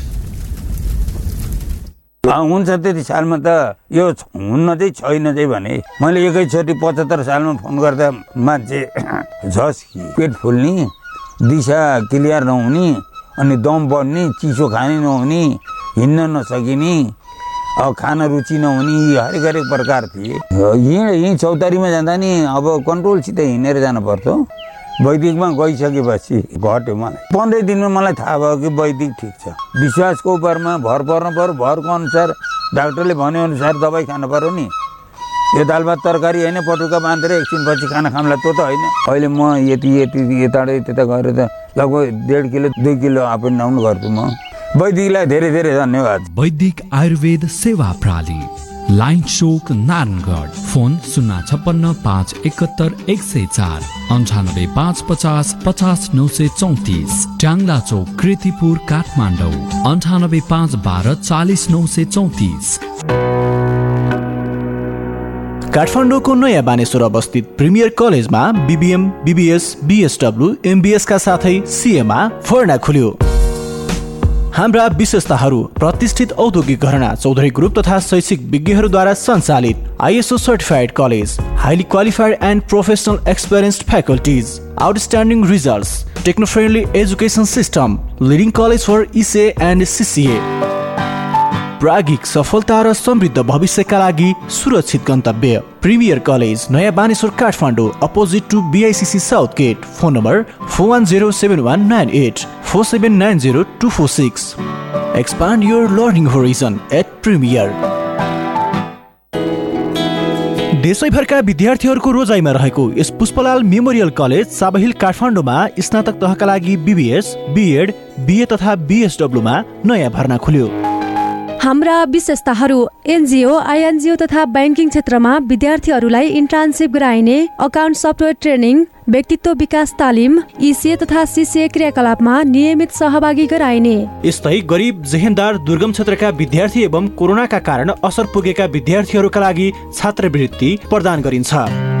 हुन्छ त्यति सालमा त यो हुन्न चाहिँ छैन चाहिँ भने। मैले एकैचोटि पचहत्तर सालमा फोन गर्दा मान्छे झस् पेट फुल्ने दिशा क्लियर नहुने अनि दम बढ्ने चिसो खाने नहुने हिँड्न नसकिने अब खान रुचि नहुने यी हरेक हरेक प्रकार थिए। यहीँ यहीँ चौतारीमा जाँदा नि अब कन्ट्रोलसित हिँडेर जानु पर्थ्यो वैदिकमा गइसकेपछि घट्यो मलाई। पन्ध्र दिनमा मलाई थाहा भयो कि वैदिक ठिक छ। विश्वासको उपरमा भर पर्नु पऱ्यो भरको अनुसार डाक्टरले भनेअनुसार दबाई खानु पऱ्यो नि। यो दाल भात तरकारी होइन पटुका बाँधेर एकछिनपछि खाना खामला त्यो त होइन। अहिले म यति यति यताबाट त्यता गएर त लगभग डेढ किलो दुई किलो अप एन्ड डाउन गर्छु म। वैदिकलाई धेरै धेरै धन्यवाद। वैदिक आयुर्वेद सेवा प्रणाली लाइन चोक नारायणगढ। फोन शून्य छप्पन्न पाँच एकहत्तर एक सय चार। अन्ठानब्बे पाँच पचास पचास नौ सय चौतिस। ट्याङ्ला चौक कृतिपुर काठमाडौँ। अन्ठानब्बे पाँच बाह्र चालिस नौ सय चौतिस। काठमाडौँको नयाँ बानेश्वर अवस्थित प्रिमियर कलेजमा बिबिएम बिबिएस बिएसडब्लु एमबिएसका साथै सिएमा फर्ना खुल्यो। हाम्रा विशेषताहरू प्रतिष्ठित औद्योगिक घरना चौधरी ग्रुप तथा शैक्षिक विज्ञहरूद्वारा सञ्चालित ISO certified college highly qualified and professional experienced faculties outstanding results techno friendly education system leading college for इसे एन्ड सिसिए प्रागिक सफलता र समृद्ध भविष्यका लागि सुरक्षित गन्तव्य। प्रिमियर कलेज नयाँ Baneshwor Kathmandu opposite to BICC south gate. Phone number four one nine eight four seven expand your learning horizon at premier देशैभरका विद्यार्थीहरूको रोजाइमा रहेको यस पुष्पलाल मेमोरियल कलेज साबहिल काठमाडौँमा स्नातक तहका लागि बिबिएस बिएड बिए तथा बिएसडब्लुमा नयाँ भर्ना खुल्यो। हाम्रा विशेषताहरू एनजिओ आइएनजिओ तथा ब्याङ्किङ क्षेत्रमा विद्यार्थीहरूलाई इन्टर्नसिप गराइने अकाउन्ट सफ्टवेयर ट्रेनिङ व्यक्तित्व विकास तालिम इसिए तथा सिसिए क्रियाकलापमा नियमित सहभागी गराइने। यस्तै गरिब जेहेन्दार दुर्गम क्षेत्रका विद्यार्थी एवं कोरोनाका कारण असर पुगेका विद्यार्थीहरूका लागि छात्रवृत्ति प्रदान गरिन्छ।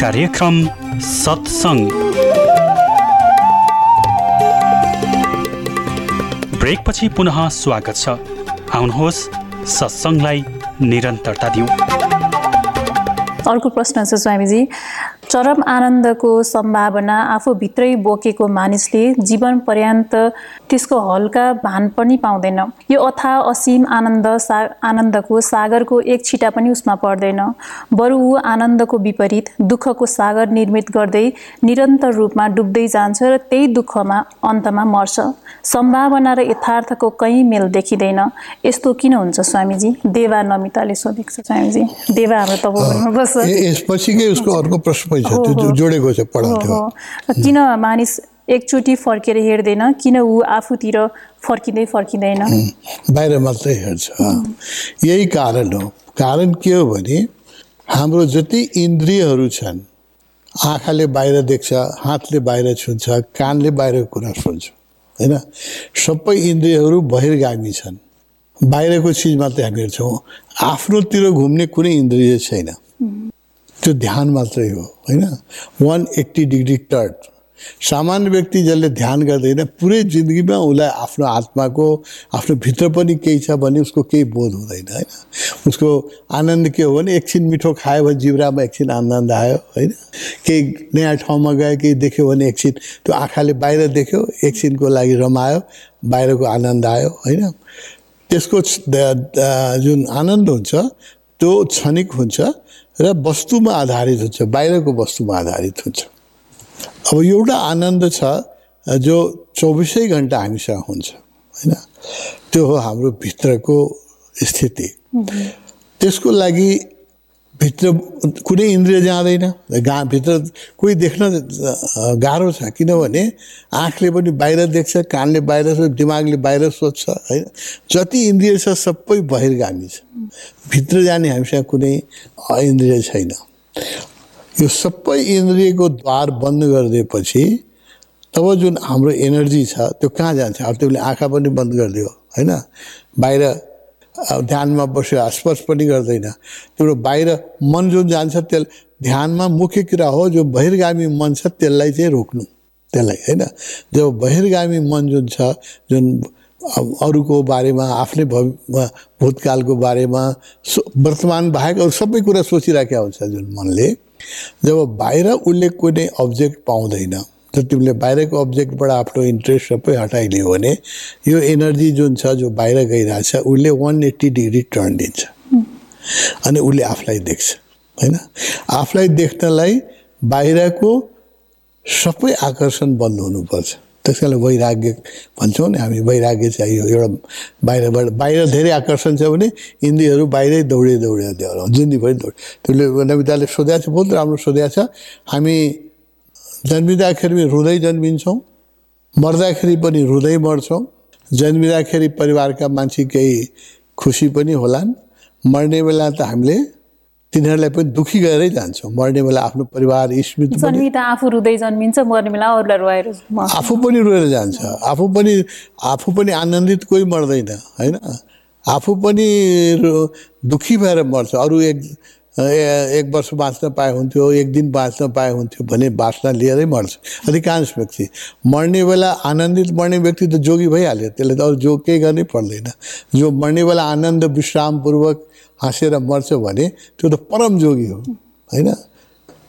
कार्यक्रम सत्सङ्ग। ब्रेकपछि पुनः स्वागत छ। आउनुहोस् सत्सङ्गलाई निरन्तरता दिउँ। अर्को प्रश्न छ स्वामीजी। चरम आनन्दको सम्भावना आफूभित्रै बोकेको मानिसले जीवन पर्यान्त त्यसको हल्का भान पनि पाउँदैन। यो अथा असीम आनन्द सा आनन्दको सागरको एक छिटा पनि उसमा पर्दैन। बरु ऊ आनन्दको विपरीत दुःखको सागर निर्मित गर्दै निरन्तर रूपमा डुब्दै जान्छ र त्यही दुःखमा अन्तमा मर्छ। सम्भावना र यथार्थको कहीँ मेल देखिँदैन। यस्तो किन हुन्छ स्वामीजी? देवा नमिताले सोधेको छ स्वामीजी। देवा हाम्रो ए- यसपछिकै उसको अर्को प्रश्न छ। जोडेको छ किन मानिस एकचोटि फर्केर हेर्दैन किन ऊ आफूतिर फर्किँदै फर्किँदैन? बाहिर मात्रै हेर्छ यही कारण हो। कारण के हो भने हाम्रो जति इन्द्रियहरू छन् आँखाले बाहिर देख्छ हातले बाहिर छुन्छ कानले बाहिरको कुरा सुन्छ होइन? सबै इन्द्रियहरू बहिर्गामी छन्। बाहिरको चिज मात्रै हामी हेर्छौँ। आफ्नोतिर घुम्ने कुनै इन्द्रिय छैन। त्यो ध्यान मात्रै हो होइन? वान एट्टी डिग्री टर्न सामान्य व्यक्ति जसले ध्यान गर्दैन पुरै जिन्दगीमा उसलाई आफ्नो आत्माको आफ्नो भित्र पनि केही छ भने उसको केही बोध हुँदैन होइन? उसको आनन्द के हो भने एकछिन मिठो खायो भने जिब्रामा एकछिन आनन्द आयो होइन? केही नयाँ ठाउँमा गयो केही देख्यो भने एकछिन त्यो आँखाले बाहिर देख्यो एकछिनको लागि रमायो बाहिरको आनन्द आयो होइन? त्यसको जुन आनन्द हुन्छ त्यो क्षणिक हुन्छ र वस्तुमा आधारित हुन्छ बाहिरको वस्तुमा आधारित हुन्छ। अब एउटा आनन्द छ जो चौबिसै घन्टा हामीसँग हुन्छ होइन? त्यो हो हाम्रो भित्रको स्थिति। त्यसको लागि भित्र कुनै इन्द्रिय जाँदैन गा भित्र कोही देख्न गाह्रो छ किनभने आँखले पनि बाहिर देख्छ कानले बाहिर दिमागले बाहिर सोध्छ होइन? जति इन्द्रिय छ सबै बहिर्गामी छ। भित्र जाने हामीसँग कुनै इन्द्रिय छैन। यो सबै इन्द्रियको द्वार बन्द गरिदिएपछि तब जुन हाम्रो एनर्जी छ त्यो कहाँ जान्छ? अब त्यसले आँखा पनि बन्द गरिदियो होइन? बाहिर ध्यानमा बस्यो स्पर्श पनि गर्दैन। तिम्रो बाहिर मन जुन जान्छ त्यस ध्यानमा मुख्य कुरा हो जो बहिर्गामी मन छ त्यसलाई चाहिँ रोक्नु। त्यसलाई होइन? जब बहिर्गामी मन जुन छ जुन अरूको बारेमा आफ्नै भवि भूतकालको बारेमा वर्तमान बाहेक अरू सबै कुरा सोचिराखेका हुन्छ जुन मनले। जब बाहिर उसले कुनै अब्जेक्ट पाउँदैन जब तिमीले बाहिरको अब्जेक्टबाट आफ्नो इन्ट्रेस्ट सबै हटाइलियो भने यो एनर्जी जुन छ जो बाहिर गइरहेछ उसले वान एट्टी डिग्री टर्न दिन्छ। अनि उसले आफूलाई देख्छ होइन? आफूलाई देख्नलाई बाहिरको सबै आकर्षण बन्द हुनुपर्छ। त्यस कारणले वैराग्य भन्छौँ नि हामी वैराग्य चाहियो। एउटा बाहिरबाट बाहिर धेरै आकर्षण छ भने इन्द्रियहरू बाहिरै दौडे दौडे दौड जिन्दगीभरि दौड त्यसले नमिताले सोधेको छ बहुत राम्रो सोधेको छ। हामी जन्मिँदाखेरि रुँदै जन्मिन्छौँ मर्दाखेरि पनि रुँदै मर्छौँ। जन्मिँदाखेरि परिवारका मान्छे केही खुसी पनि होलान्। मर्ने बेला त हामीले तिनीहरूलाई पनि दुखी गरेरै जान्छौँ। मर्ने बेला आफ्नो परिवार स्मृति आफू रुँदै जन्मिन्छ मर्ने बेला अरूलाई रुवाएर म- आफू पनि रोएर जान्छ। आफू पनि आफू पनि आनन्दित कोही मर्दैन होइन? आफू पनि दुखी भएर मर्छ। अरू एक ए- एक वर्ष बाँच्न पाए हुन्थ्यो एक दिन बाँच्न पाए हुन्थ्यो भने बाँच्न लिएरै मर्छ। अधिकांश व्यक्ति। मर्ने बेला आनन्दित मर्ने व्यक्ति त जोगी भइहाल्यो। त्यसले त अरू जोग केही गर्नै पर्दैन। जो मर्ने बेला आनन्द विश्रामपूर्वक हाँसेर मर्छ भने त्यो त परम जोगी हो। होइन?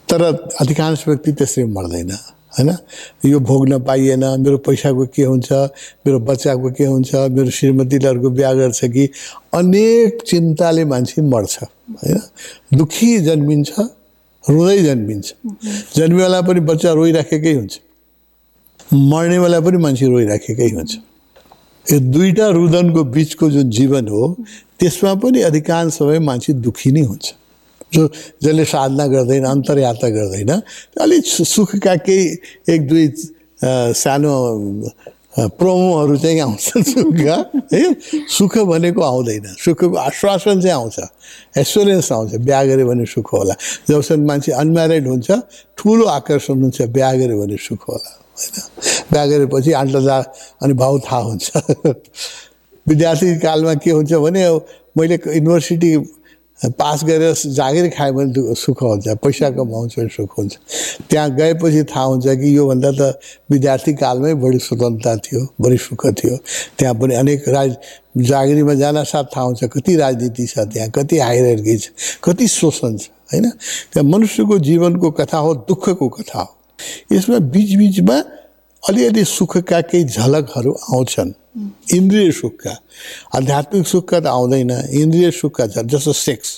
तर अधिकांश व्यक्ति त्यसरी मर्दैन। होइन? यो भोग्न पाइएन मेरो पैसाको के हुन्छ मेरो बच्चाको के हुन्छ मेरो श्रीमतीले अर्को बिहा गर्छ कि? अनेक चिन्ताले मान्छे मर्छ होइन? दुखी जन्मिन्छ रुँदै जन्मिन्छ। जन्मेवाला पनि बच्चा रोइराखेकै हुन्छ। मर्ने बेला पनि मान्छे रोइराखेकै हुन्छ। यो दुईवटा रुदनको बिचको जुन जीवन हो त्यसमा पनि अधिकांश समय मान्छे दुखी नै हुन्छ। जो जसले साधना गर्दैन अन्तर्यात्रा गर्दैन अलिक सुखका केही एक दुई सानो प्रोमोहरू चाहिँ आउँछ सुखका है? सुख भनेको आउँदैन। सुखको आश्वासन चाहिँ आउँछ। एस्योरेन्स आउँछ। बिहा गऱ्यो भने सुख होला। जबसम्म मान्छे अनम्यारिड हुन्छ ठुलो आकर्षण हुन्छ बिहा गऱ्यो भने सुख होला होइन? बिहा गरेपछि आन्टदा अनि भाउ थाहा हुन्छ। विद्यार्थी कालमा के हुन्छ भने मैले युनिभर्सिटी पास गरेर जागिर खाएँ भने सुख हुन्छ पैसा कमाउँछ भने सुख हुन्छ। त्यहाँ गएपछि थाहा हुन्छ कि योभन्दा त विद्यार्थी कालमै बढी स्वतन्त्रता थियो बढी सुख थियो। त्यहाँ पनि अनेक राज जागिरीमा जान साथ थाहा हुन्छ कति राजनीति छ त्यहाँ कति हाइरार्की छ कति शोषण छ होइन? त्यहाँ मनुष्यको जीवनको कथा हो दुःखको कथा हो। यसमा बिचबिचमा अलिअलि सुखका केही झलकहरू आउँछन्। इन्द्रिय सुखका आध्यात्मिक सुखका त आउँदैन इन्द्रिय सुखका झन् जस्तो सेक्स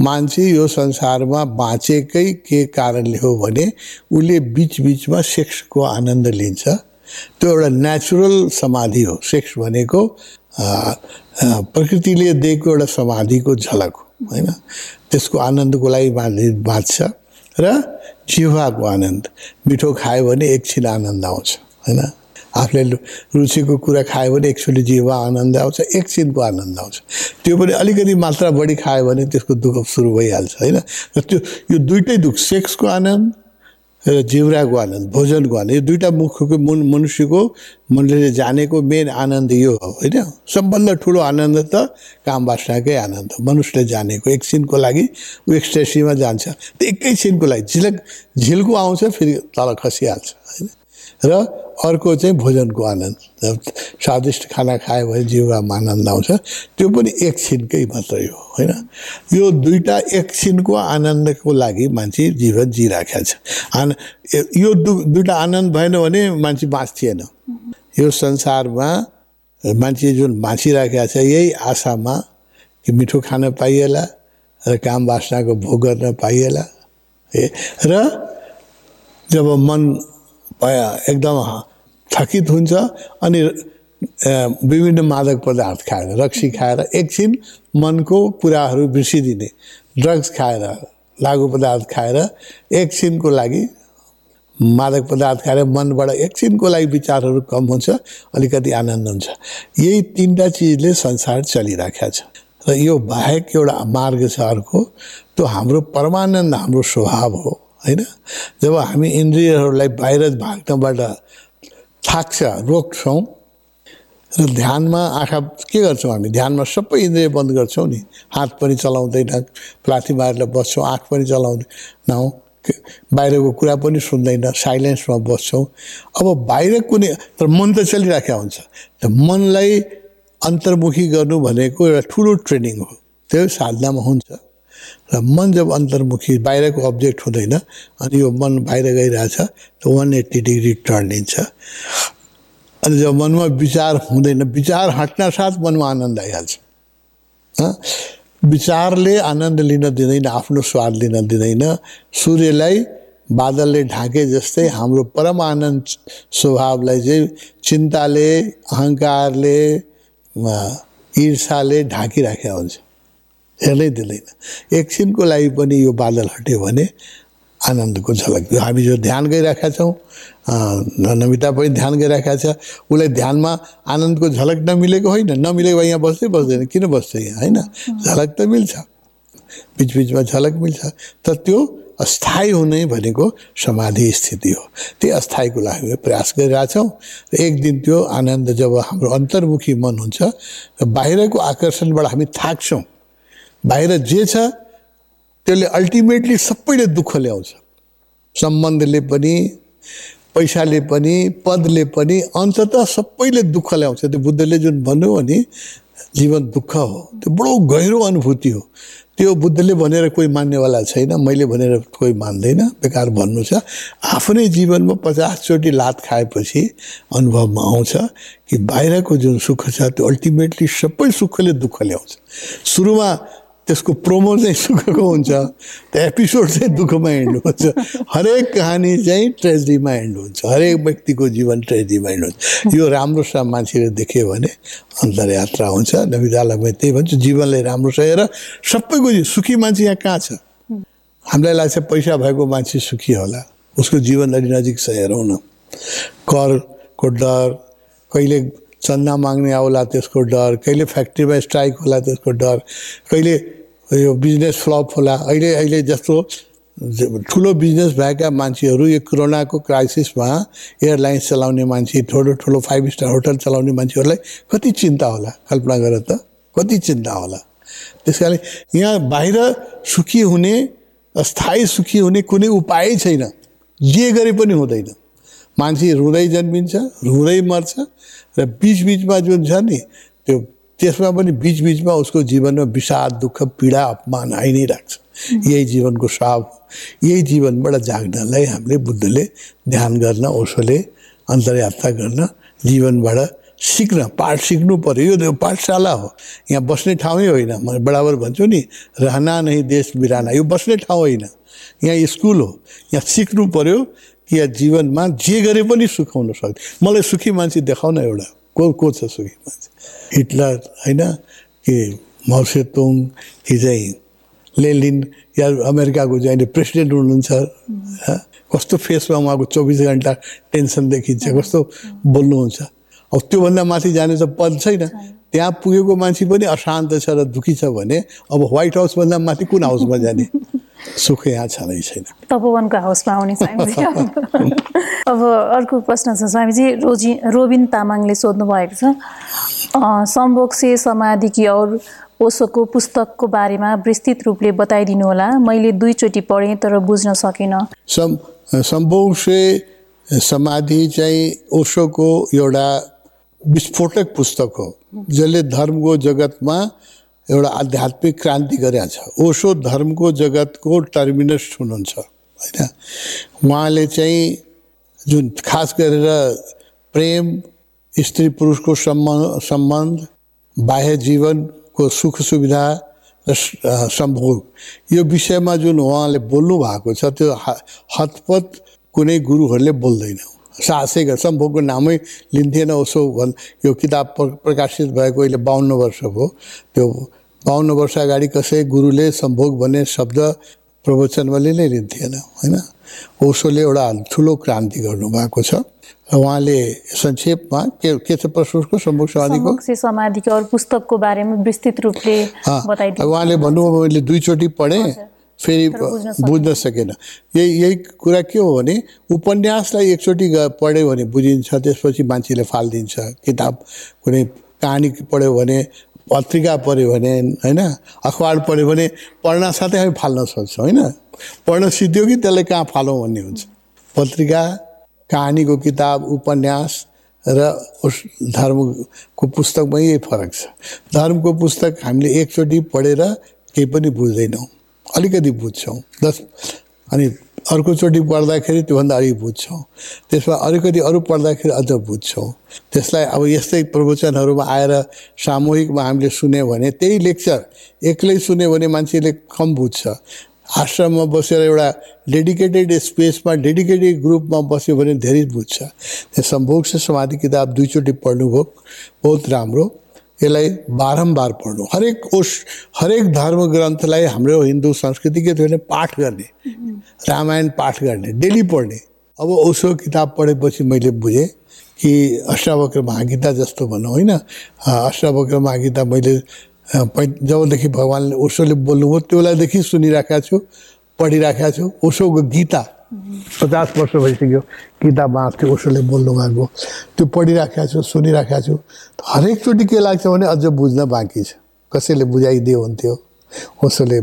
मान्छे यो संसारमा बाँचेकै के कारणले हो भने उसले बिचबिचमा सेक्सको आनन्द लिन्छ। त्यो एउटा नेचुरल समाधि हो सेक्स भनेको प्रकृतिले दिएको एउटा समाधिको झलक हो होइन? त्यसको आनन्दको लागि बाँधि बाँच्छ र जिह्वाको आनन्द। मिठो खायो भने एकछिन आनन्द आउँछ होइन? आफूले रुचिको कुरा खायो भने एकचोटि जिह्वा आनन्द आउँछ एकछिनको आनन्द आउँछ। त्यो पनि अलिकति मात्रा बढी खायो भने त्यसको दुःख सुरु भइहाल्छ होइन? र त्यो यो दुइटै दुःख सेक्सको आनन्द र जिउराको आनन्द भोजनको आनन्द यो दुइटा मुखको मुन मनुष्यको मनले जानेको मेन आनन्द यो हो होइन? सबभन्दा ठुलो आनन्द त काम बासनाकै आनन्द मनुष्यले जानेको एकछिनको लागि ऊ एक्सटेसीमा जान्छ। त्यो एकैछिनको लागि झिलक झिल्को आउँछ फेरि तल खसिहाल्छ होइन? र अर्को चाहिँ भोजनको आनन्द। स्वादिष्ट खाना खायो भने जिउमा आनन्द आउँछ। त्यो पनि एकछिनकै मात्रै हो होइन? यो दुईवटा एकछिनको आनन्दको लागि मान्छे जीवन जिराखेको छ। आन यो दु दुइटा आनन्द भएन भने मान्छे बाँच्थेन। यो संसारमा मान्छे जुन बाँचिराखेको छ यही आशामा कि मिठो खान पाइएला र काम वासनाको भोग गर्न पाइएला ए र जब मन एकदम थकित हुन्छ अनि विभिन्न मादक पदार्थ खाएर रक्सी खाएर एकछिन मनको कुराहरू बिर्सिदिने ड्रग्स खाएर लागु पदार्थ खाएर एकछिनको लागि मादक पदार्थ खाएर मनबाट एकछिनको लागि विचारहरू कम हुन्छ अलिकति आनन्द हुन्छ। यही तिनवटा चिजले संसार चलिराखेको छ। र यो बाहेक एउटा मार्ग छ अर्को त्यो हाम्रो परमानन्द हाम्रो स्वभाव हो। होइन? जब हामी इन्द्रियहरूलाई बाहिर भाग्नबाट थाक्छ रोक्छौँ र ध्यानमा आँखा के गर्छौँ हामी? ध्यानमा सबै इन्द्रिय बन्द गर्छौँ नि। हात पनि चलाउँदैन प्लाथी मारेर बस्छौँ आँख पनि चलाउँदैनौँ बाहिरको कुरा पनि सुन्दैन साइलेन्समा बस्छौँ। अब बाहिर कुनै तर मन त चलिराखेको हुन्छ। त मनलाई अन्तर्मुखी गर्नु भनेको एउटा ठुलो ट्रेनिङ हो। त्यो साधनामा हुन्छ। र मन जब अन्तर्मुखी बाहिरको अब्जेक्ट हुँदैन। अनि यो मन बाहिर गइरहेछ त वान एट्टी डिग्री टर्न लिन्छ। अनि जब मनमा विचार हुँदैन विचार हट्न साथ मनमा आनन्द आइहाल्छ? विचारले आनन्द लिन दिँदैन आफ्नो स्वाद लिन दिँदैन। सूर्यलाई बादलले ढाके जस्तै हाम्रो परम आनन्द स्वभावलाई चाहिँ चिन्ताले अहङ्कारले ईर्षाले ढाकिराखेको हुन्छ। हेर्नै दिँदैन। एकछिनको लागि पनि यो बादल हट्यो भने आनन्दको झलक यो हामी जो ध्यान गइरहेका छौँ नमिता पनि ध्यान गइरहेका छ उसलाई ध्यानमा आनन्दको झलक नमिलेको होइन। नमिलेको भए यहाँ बस्दै बस्दैन। किन बस्छ यहाँ? होइन? झलक त मिल्छ। बिचबिचमा झलक मिल्छ। तर त्यो अस्थायी हुने भनेको समाधि स्थिति हो। त्यही अस्थायीको लागि हामी प्रयास गरिरहेछौँ र एक दिन त्यो आनन्द जब हाम्रो अन्तर्मुखी मन हुन्छ र बाहिरको आकर्षणबाट हामी थाक्छौँ। बाहिर जे छ त्यसले अल्टिमेटली सबैले दुःख ल्याउँछ। सम्बन्धले पनि पैसाले पनि पदले पनि अन्तत सबैले दुःख ल्याउँछ। त्यो बुद्धले जुन भन्नुभयो नि जीवन दुःख हो। त्यो बडो गहिरो अनुभूति हो। त्यो बुद्धले भनेर कोही मान्नेवाला छैन मैले भनेर कोही मान्दैन। बेकार भन्नु छ। आफ्नै जीवनमा पचासचोटि लात खाएपछि अनुभवमा आउँछ कि बाहिरको जुन सुख छ त्यो अल्टिमेटली सबै सुखले दुःख ल्याउँछ। सुरुमा त्यसको प्रोमो चाहिँ सुखको हुन्छ। त्यो एपिसोड चाहिँ दुःखमा एन्ड हुन्छ। हरेक कहानी चाहिँ ट्रेजेडीमा एन्ड हुन्छ। हरेक व्यक्तिको जीवन ट्रेजेडीमा एन्ड हुन्छ। यो राम्रोसँग मान्छेले देख्यो भने अन्तर्यात्रा हुन्छ। नविदालाई मैले त्यही भन्छु जीवनलाई राम्रोसँग हेर सबैको जी- सुखी मान्छे यहाँ कहाँ छ? हामीलाई लाग्छ पैसा भएको मान्छे सुखी होला। उसको जीवन अलि नजिक छ हेरौँ न। करको डर कहिले चन्दा माग्ने आउला त्यसको डर कहिले फ्याक्ट्रीमा स्ट्राइक होला त्यसको डर कहिले यो बिजनेस फ्लप होला। अहिले अहिले जस्तो ठुलो बिजनेस भएका मान्छेहरू यो कोरोनाको क्राइसिसमा एयरलाइन्स चलाउने मान्छे ठुलो ठुलो फाइभ स्टार होटल चलाउने मान्छेहरूलाई कति चिन्ता होला? कल्पना गर त कति चिन्ता होला? त्यस कारण यहाँ बाहिर सुखी हुने अस्थायी सुखी हुने कुनै उपाय छैन। जे गरे पनि हुँदैन। मान्छे रुँदै जन्मिन्छ रुँदै मर्छ र बिचबिचमा जुन छ नि त्यो त्यसमा पनि बिचबिचमा उसको जीवनमा विषाद दुःख पीडा अपमान आइ नै राख्छ। यही जीवनको स्वभाव हो। यही जीवनबाट जाग्नलाई हामीले बुद्धले ध्यान गर्न ओसोले अन्तर्यात्रा गर्न जीवनबाट सिक्न पाठ सिक्नु पर्यो। यो पाठशाला हो। यहाँ बस्ने ठाउँै होइन। म बराबर भन्छु नि रहना नै देश बिराना। यो बस्ने ठाउँ होइन। यहाँ स्कुल हो। यहाँ सिक्नु पर्यो। यहाँ जीवनमा जे गरे पनि सुखाउन सक्छ। मलाई सुखी मान्छे देखाउन एउटा को को छ सुखी मान्छे? हिटलर होइन? कि माउसेतुङ कि चाहिँ लेलिन या अमेरिकाको चाहिँ अहिले प्रेसिडेन्ट हुनुहुन्छ? कस्तो फेसमा उहाँको चौबिस घन्टा टेन्सन देखिन्छ कस्तो बोल्नुहुन्छ। अब त्योभन्दा माथि जाने त पद छैन। त्यहाँ पुगेको मान्छे पनि अशान्त छ र दुःखी छ भने अब व्हाइट हाउसभन्दा माथि कुन हाउसमा जाने? सुख यहाँ छँदै छैन। तपोवनको हाउसमा आउने स्वामीजी। अब अर्को प्रश्न छ स्वामीजी रोजी रोबिन तामाङले सोध्नु भएको छ अ, सम्भोग से समाधि की और ओसोको पुस्तकको बारेमा विस्तृत रूपले बताइदिनु होला। मैले दुईचोटि पढेँ तर बुझ्न सकिनँ। सम सम्भोग से समाधि चाहिँ ओशोको एउटा विस्फोटक पुस्तक हो जसले धर्मको जगतमा एउटा आध्यात्मिक क्रान्ति गरेका छ ओशो धर्मको जगतको टर्मिनस हुनुहुन्छ होइन? उहाँले चाहिँ जुन खास गरेर प्रेम स्त्री पुरुषको सम्बन्ध सम्बन्ध बाह्य जीवनको सुख सुविधा र सम्भोग यो विषयमा जुन उहाँले बोल्नु भएको छ त्यो हतपत कुनै गुरुहरूले बोल्दैन। साहसै गर सम्भोगको नामै लिन्थेन उसो भन् यो किताब प्र- प्रकाशित भएको अहिले बाहन्न वर्ष भयो। त्यो बाहन्न वर्ष अगाडि कसै गुरुले सम्भोग भन्ने शब्द प्रवचनमा नै लिन्थेन होइन? ओसोले एउटा ठुलो क्रान्ति गर्नुभएको छ। र उहाँले संक्षेपमा के के छ प्रश्न उसको सम्भोग समाधिको समाधिको और पुस्तकको बारेमा विस्तृत रूपले उहाँले भन्नुभयो मैले दुईचोटि पढेँ। फेरि बुझ्न सकेन। यही यही कुरा के हो भने उपन्यासलाई एकचोटि पढ्यो भने बुझिन्छ त्यसपछि मान्छेले फालिदिन्छ। किताब कुनै कहानी पढ्यो भने पत्रिका पढ्यो भने होइन? अखबार पढ्यो भने पढ्न साथै हामी फाल्न सक्छौँ होइन? पढ्न सिद्धियो कि त्यसलाई कहाँ फालौँ भन्ने हुन्छ। पत्रिका कहानीको किताब उपन्यास र उस धर्मको पुस्तकमा यही फरक छ। धर्मको पुस्तक हामीले एकचोटि पढेर केही पनि बुझ्दैनौँ। अलिकति बुझ्छौँ। दस अनि अर्कोचोटि पढ्दाखेरि त्योभन्दा अलिक बुझ्छौँ। त्यसमा अलिकति अरू पढ्दाखेरि अझ बुझ्छौँ। त्यसलाई अब यस्तै प्रवचनहरूमा आएर सामूहिकमा हामीले सुन्यो भने त्यही लेक्चर एक्लै सुन्यो भने मान्छेले कम बुझ्छ। आश्रममा बसेर एउटा डेडिकेटेड स्पेसमा डेडिकेटेड ग्रुपमा बस्यो भने धेरै बुझ्छ। सम्भोग से समाधि किताब दुईचोटि पढ्नुभयो। बहुत राम्रो। यसलाई बारम्बार पढ्नु। हरेक उस हरेक धर्म ग्रन्थलाई हाम्रो हिन्दू संस्कृति के थियो भने पाठ गर्ने रामायण पाठ गर्ने डेली पढ्ने। अब उसो किताब पढेपछि मैले बुझेँ कि अष्टावक्र महागीता जस्तो भनौँ होइन? अष्टावक्र महागीता मैले पै जबदेखि भगवान्ले ओसोले बोल्नुभयो त्यो बेलादेखि सुनिराखेको छु पढिराखेको छु। ओसोको गीता पचास वर्ष भइसक्यो गीता बाँच्थ्यो ओसोले बोल्नु भएको त्यो पढिराखेको छु सुनिराखेको छु हरेकचोटि के लाग्छ भने अझ बुझ्न बाँकी छ कसैले बुझाइदियो हुन्थ्यो ओसोले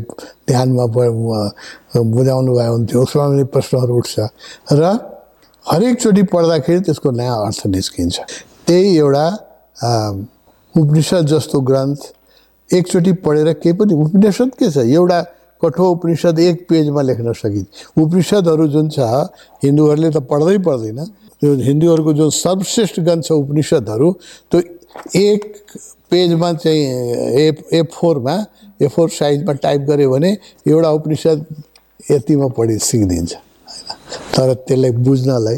ध्यानमा बुझाउनु भयो हुन्थ्यो उसमा पनि प्रश्नहरू उठ्छ र हरेकचोटि पढ्दाखेरि त्यसको नयाँ अर्थ निस्किन्छ त्यही एउटा उपनिषद जस्तो ग्रन्थ एकचोटि पढेर केही पनि उपनिषद के छ एउटा कठोर उपनिषद एक पेजमा लेख्न सकिन्छ उपनिषदहरू जुन छ हिन्दूहरूले त पढ्दै पढ्दैन त्यो हिन्दूहरूको जुन सर्वश्रेष्ठ ग्रन्थ छ उपनिषदहरू त्यो एक पेजमा चाहिँ ए ए फोरमा ए फोर साइजमा टाइप गऱ्यो भने एउटा उपनिषद यतिमा पढि सिकिदिन्छ होइन तर त्यसलाई बुझ्नलाई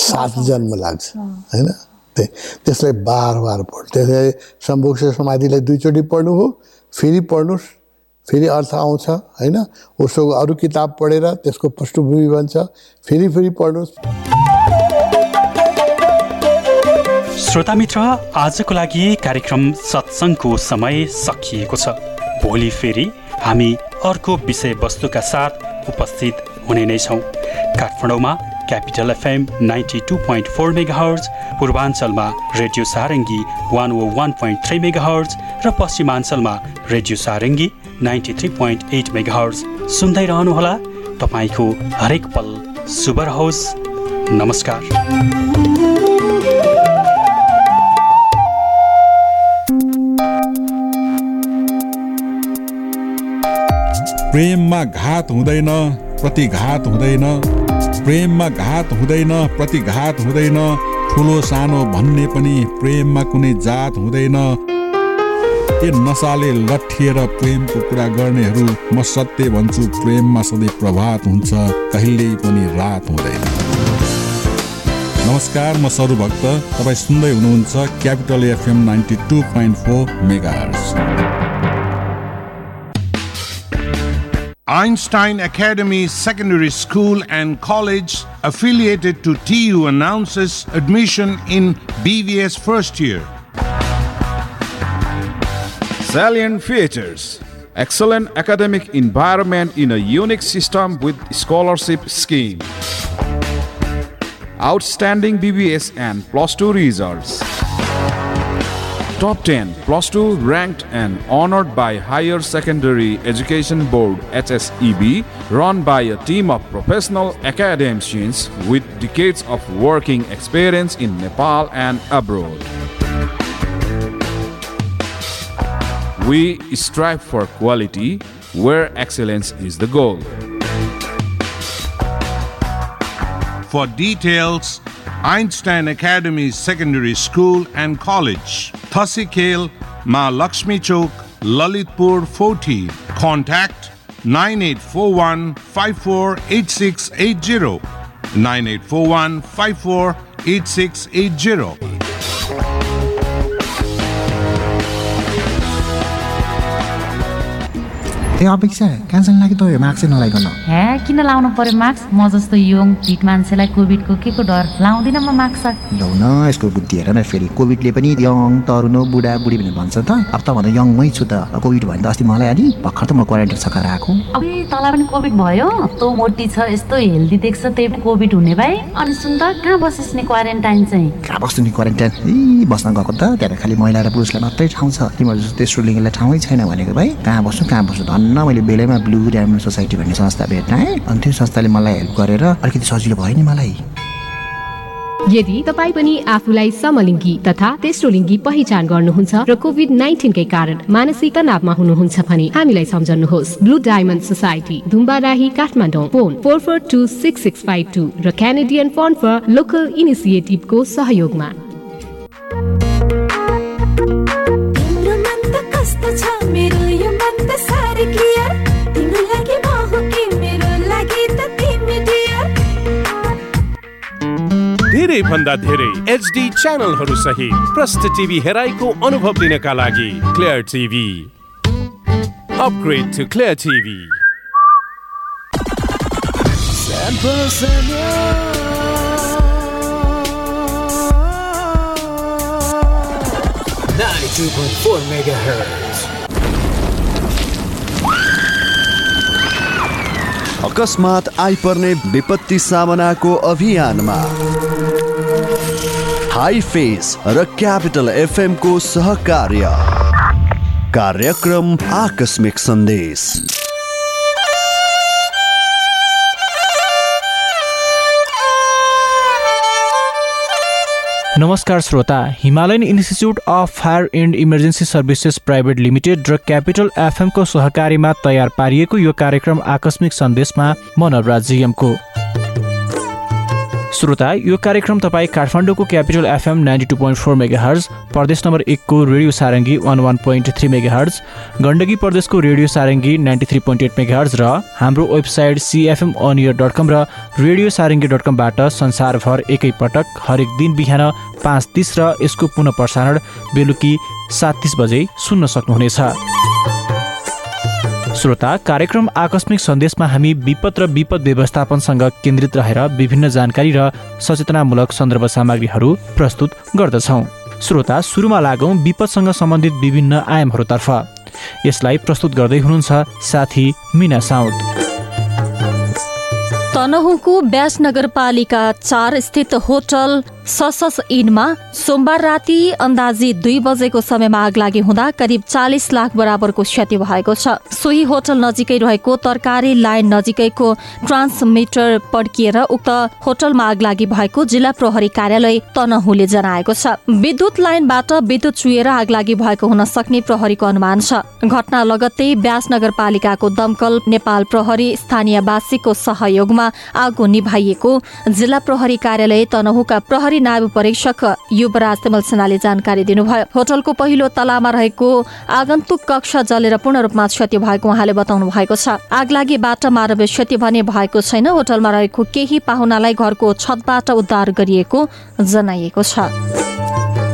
सात जन्म लाग्छ होइन त्यसलाई बार बार पढ्नु त्यसलाई सम्भोग से समाधिलाई दुईचोटि पढ्नु हो फेरि पढ्नुहोस् फेरि अर्थ आउँछ होइन? उसको अरू किताब पढेर त्यसको पृष्ठभूमि बन्छ। फेरि फेरि पढ्नुहोस्। श्रोता मित्र आजको लागि कार्यक्रम सत्सङ्गको समय सकिएको छ। भोलि फेरि हामी अर्को विषयवस्तुका साथ उपस्थित हुने नै छौँ। काठमाडौँमा Capital FM ninety two point four megahertz पूर्वाञ्चलमा radio Sarangi one O one point three megahertz र पश्चिमाञ्चलमा radio Sarangi ninety three point eight mega सुन्दै रहनुहोला तपाईँको हरेक पल शुभ रहोस्। नमस्कार। प्रेममा घात हुँदैन प्रतिघात हुँदैन। प्रेममा घात हुँदैन प्रतिघात हुँदैन। ठुलो सानो भन्ने पनि प्रेममा कुनै जात हुँदैन। ए नसाले लट्ठिएर प्रेमको कुरा गर्नेहरू म सत्य भन्छु प्रेममा सधैँ प्रभात हुन्छ कहिल्यै पनि रात हुँदैन नमस्कार म सरू भक्त तपाईँ सुन्दै हुनुहुन्छ Capital FM ninety two point four mega Einstein Academy Secondary School and College affiliated to TU announces admission in BVS first year. Salient features excellent academic environment in a unique system with scholarship scheme. Outstanding BBS and plus 2 results. Top 10 plus 2 ranked and honored by Higher Secondary Education Board HSEB run by a team of professional academicians with decades of working experience in Nepal and abroad. We strive for quality where excellence is the goal. For details, Einstein Academy Secondary School and College, Thasikel, Ma Lakshmi Chowk, Lalitpur 40. Contact 9841 548680. 9841 548680. ए अपेक्षा कहाँसम्म लाग्यो त चाहिँ नलाइकन। हे किन लाउनु पर्यो मास्क म जस्तो यङ फिट मान्छेलाई कोभिडको के को डर? लाउँदिनँ म मास्क लौ न यसको बुद्धि हेर न फेरि। कोभिडले पनि यङ तरुनो बुढा बुढी भनेर भन्छ त। अब त भन्दा यङमै छु त। कोभिड भयो त अस्ति मलाई अलि भर्खर त म क्वारेन्टाइन सकाएर आएको अब तँलाई पनि कोभिड भयो? तँ मोटी छ यस्तो हेल्दी देख्छ त्यही पनि कोभिड हुने भाइ। अनि सुन त कहाँ बसिस् नि क्वारेन्टाइन चाहिँ? कहाँ बस्नु नि क्वारेन्टाइन? ए बस्न गएको त। त्यहाँ खालि महिला र पुरुषलाई मात्रै ठाउँ छ। तिमीहरू जस्तो लिङ्गलाई ठाउँै छैन भनेको भाइ। कहाँ बस्नु कहाँ बस्नु? धन्न मैले बेलैमा ब्लु डायमन्ड सोसाइटी भन्ने संस्था भेट्टाएँ अनि त्यो संस्थाले मलाई हेल्प गरेर अलिकति सजिलो भयो नि मलाई। यदि तपाईँ पनि आफूलाई समलिङ्गी तथा तेस्रो लिङ्गी पहिचान गर्नुहुन्छ र कोभिड नाइन्टिनकै कारण मानसिक तनावमा हुनुहुन्छ भने हामीलाई सम्झनुहोस् blue diamond society Dhumbarahi Kathmandu phone four four two six six five two र क्यानेडियन फन्ड फर लोकल इनिसिएटिभको सहयोगमा। धेरै भन्दा धेरै एचडी च्यानलहरू सहित प्रष्ट टिभी हेराइको अनुभव लिनका लागि clear TV upgrade to clear TV Ninety-two point four megahertz. अकस्मात आइपर्ने विपत्ति सामनाको अभियानमा हाई फेस र क्यापिटल एफएमको सहकार्य। कार्यक्रम आकस्मिक सन्देश। नमस्कार श्रोता Himalayan institute of fire and emergency services private limited र क्यापिटल एफएमको सहकारीमा तयार पारिएको यो कार्यक्रम आकस्मिक सन्देशमा म नवराज जिएमको श्रोता यो कार्यक्रम तपाईँ काठमाडौँको Capital FM ninety two point four megahertz प्रदेश नम्बर एकको radio Sarangi one one point three megahertz Gandaki प्रदेशको radio Sarangi ninety three point eight megahertz र हाम्रो website CFM on ear dot com र रेडियो सारङ्गी डट कमबाट संसारभर एकैपटक हरेक दिन बिहान पाँच तिस र यसको पुनः प्रसारण बेलुकी सात तिस बजे सुन्न सक्नुहुनेछ। श्रोता कार्यक्रम आकस्मिक सन्देशमा हामी विपद र विपद व्यवस्थापनसँग केन्द्रित रहेर विभिन्न जानकारी र सचेतनामूलक सन्दर्भ सामग्रीहरू प्रस्तुत गर्दछौँ। श्रोता सुरुमा लागौँ विपदसँग सम्बन्धित विभिन्न आयामहरूतर्फ। यसलाई प्रस्तुत गर्दै हुनुहुन्छ साथी मिना साउद तनहुँको ब्यास नगरपालिका चार स्थित होटल ससस इनमा सोमबार राति अन्दाजी दुई बजेको समयमा आग लागि हुँदा करिब चालिस लाख बराबरको क्षति भएको छ। सोही होटल नजिकै रहेको तरकारी लाइन नजिकैको ट्रान्समिटर पड्किएर उक्त होटलमा आग लागि भएको जिल्ला प्रहरी कार्यालय तनहुले जनाएको छ। विद्युत लाइनबाट विद्युत चुएर आग लागि भएको हुन सक्ने प्रहरीको अनुमान छ। घटना लगत्तै ब्यास नगरपालिकाको दमकल नेपाल प्रहरी स्थानीयवासीको सहयोगमा आगो निभाइएको जिल्ला प्रहरी कार्यालय तनहुका प्रहरी नायब परीक्षक युवराज तिमल सेनाले जानकारी दिनुभयो। होटलको पहिलो तलामा रहेको आगन्तुक कक्ष जलेर पूर्ण रूपमा क्षति भएको उहाँले बताउनु भएको छ। आग लागिबाट मानवीय क्षति भने भएको छैन। होटलमा रहेको केही पाहुनालाई घरको छतबाट उद्धार गरिएको जनाइएको छ।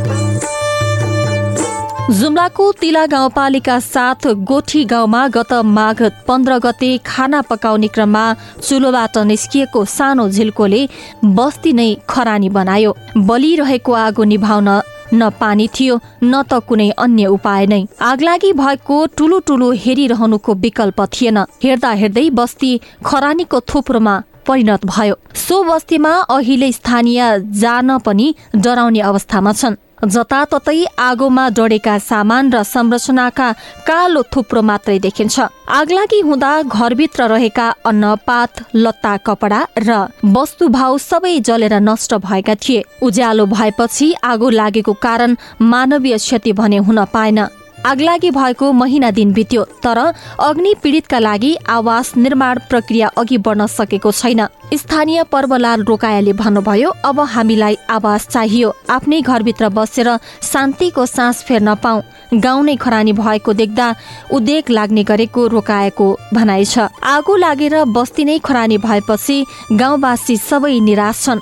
जुम्लाको तिला गाउँपालिका साथ गोठी गाउँमा गत माघ पन्ध्र गते खाना पकाउने क्रममा चुलोबाट निस्किएको सानो झिल्कोले बस्ती नै खरानी बनायो। बलिरहेको आगो निभाउन न पानी थियो न त कुनै अन्य उपाय नै। आगलागी भएको ठुलो ठुलो हेरिरहनुको विकल्प थिएन। हेर्दा हेर्दै बस्ती खरानीको थुप्रोमा परिणत भयो। सो बस्तीमा अहिले स्थानीय जान पनि डराउने अवस्थामा छन्। जताततै आगोमा डढेका सामान र संरचनाका कालो थुप्रो मात्रै देखिन्छ। आगलागी हुँदा घरभित्र रहेका अन्नपात लत्ता कपडा र वस्तुभाव सबै जलेर नष्ट भएका थिए। उज्यालो भएपछि आगो लागेको कारण मानवीय क्षति भने हुन पाएन। आगलागी भएको महिना दिन बित्यो तर अग्नि पीडितका लागि आवास निर्माण प्रक्रिया अघि बढ्न सकेको छैन। स्थानीय पर्वलाल रोकायाले भन्नुभयो अब हामीलाई आवास चाहियो। आफ्नै घरभित्र बसेर शान्तिको सास फेर्न पाऊ। गाउँ नै खरानी भएको देख्दा उद्वेग लाग्ने गरेको रोकाएको भनाइ छ। आगो लागेर बस्ती नै खरानी भएपछि गाउँवासी सबै निराश छन्।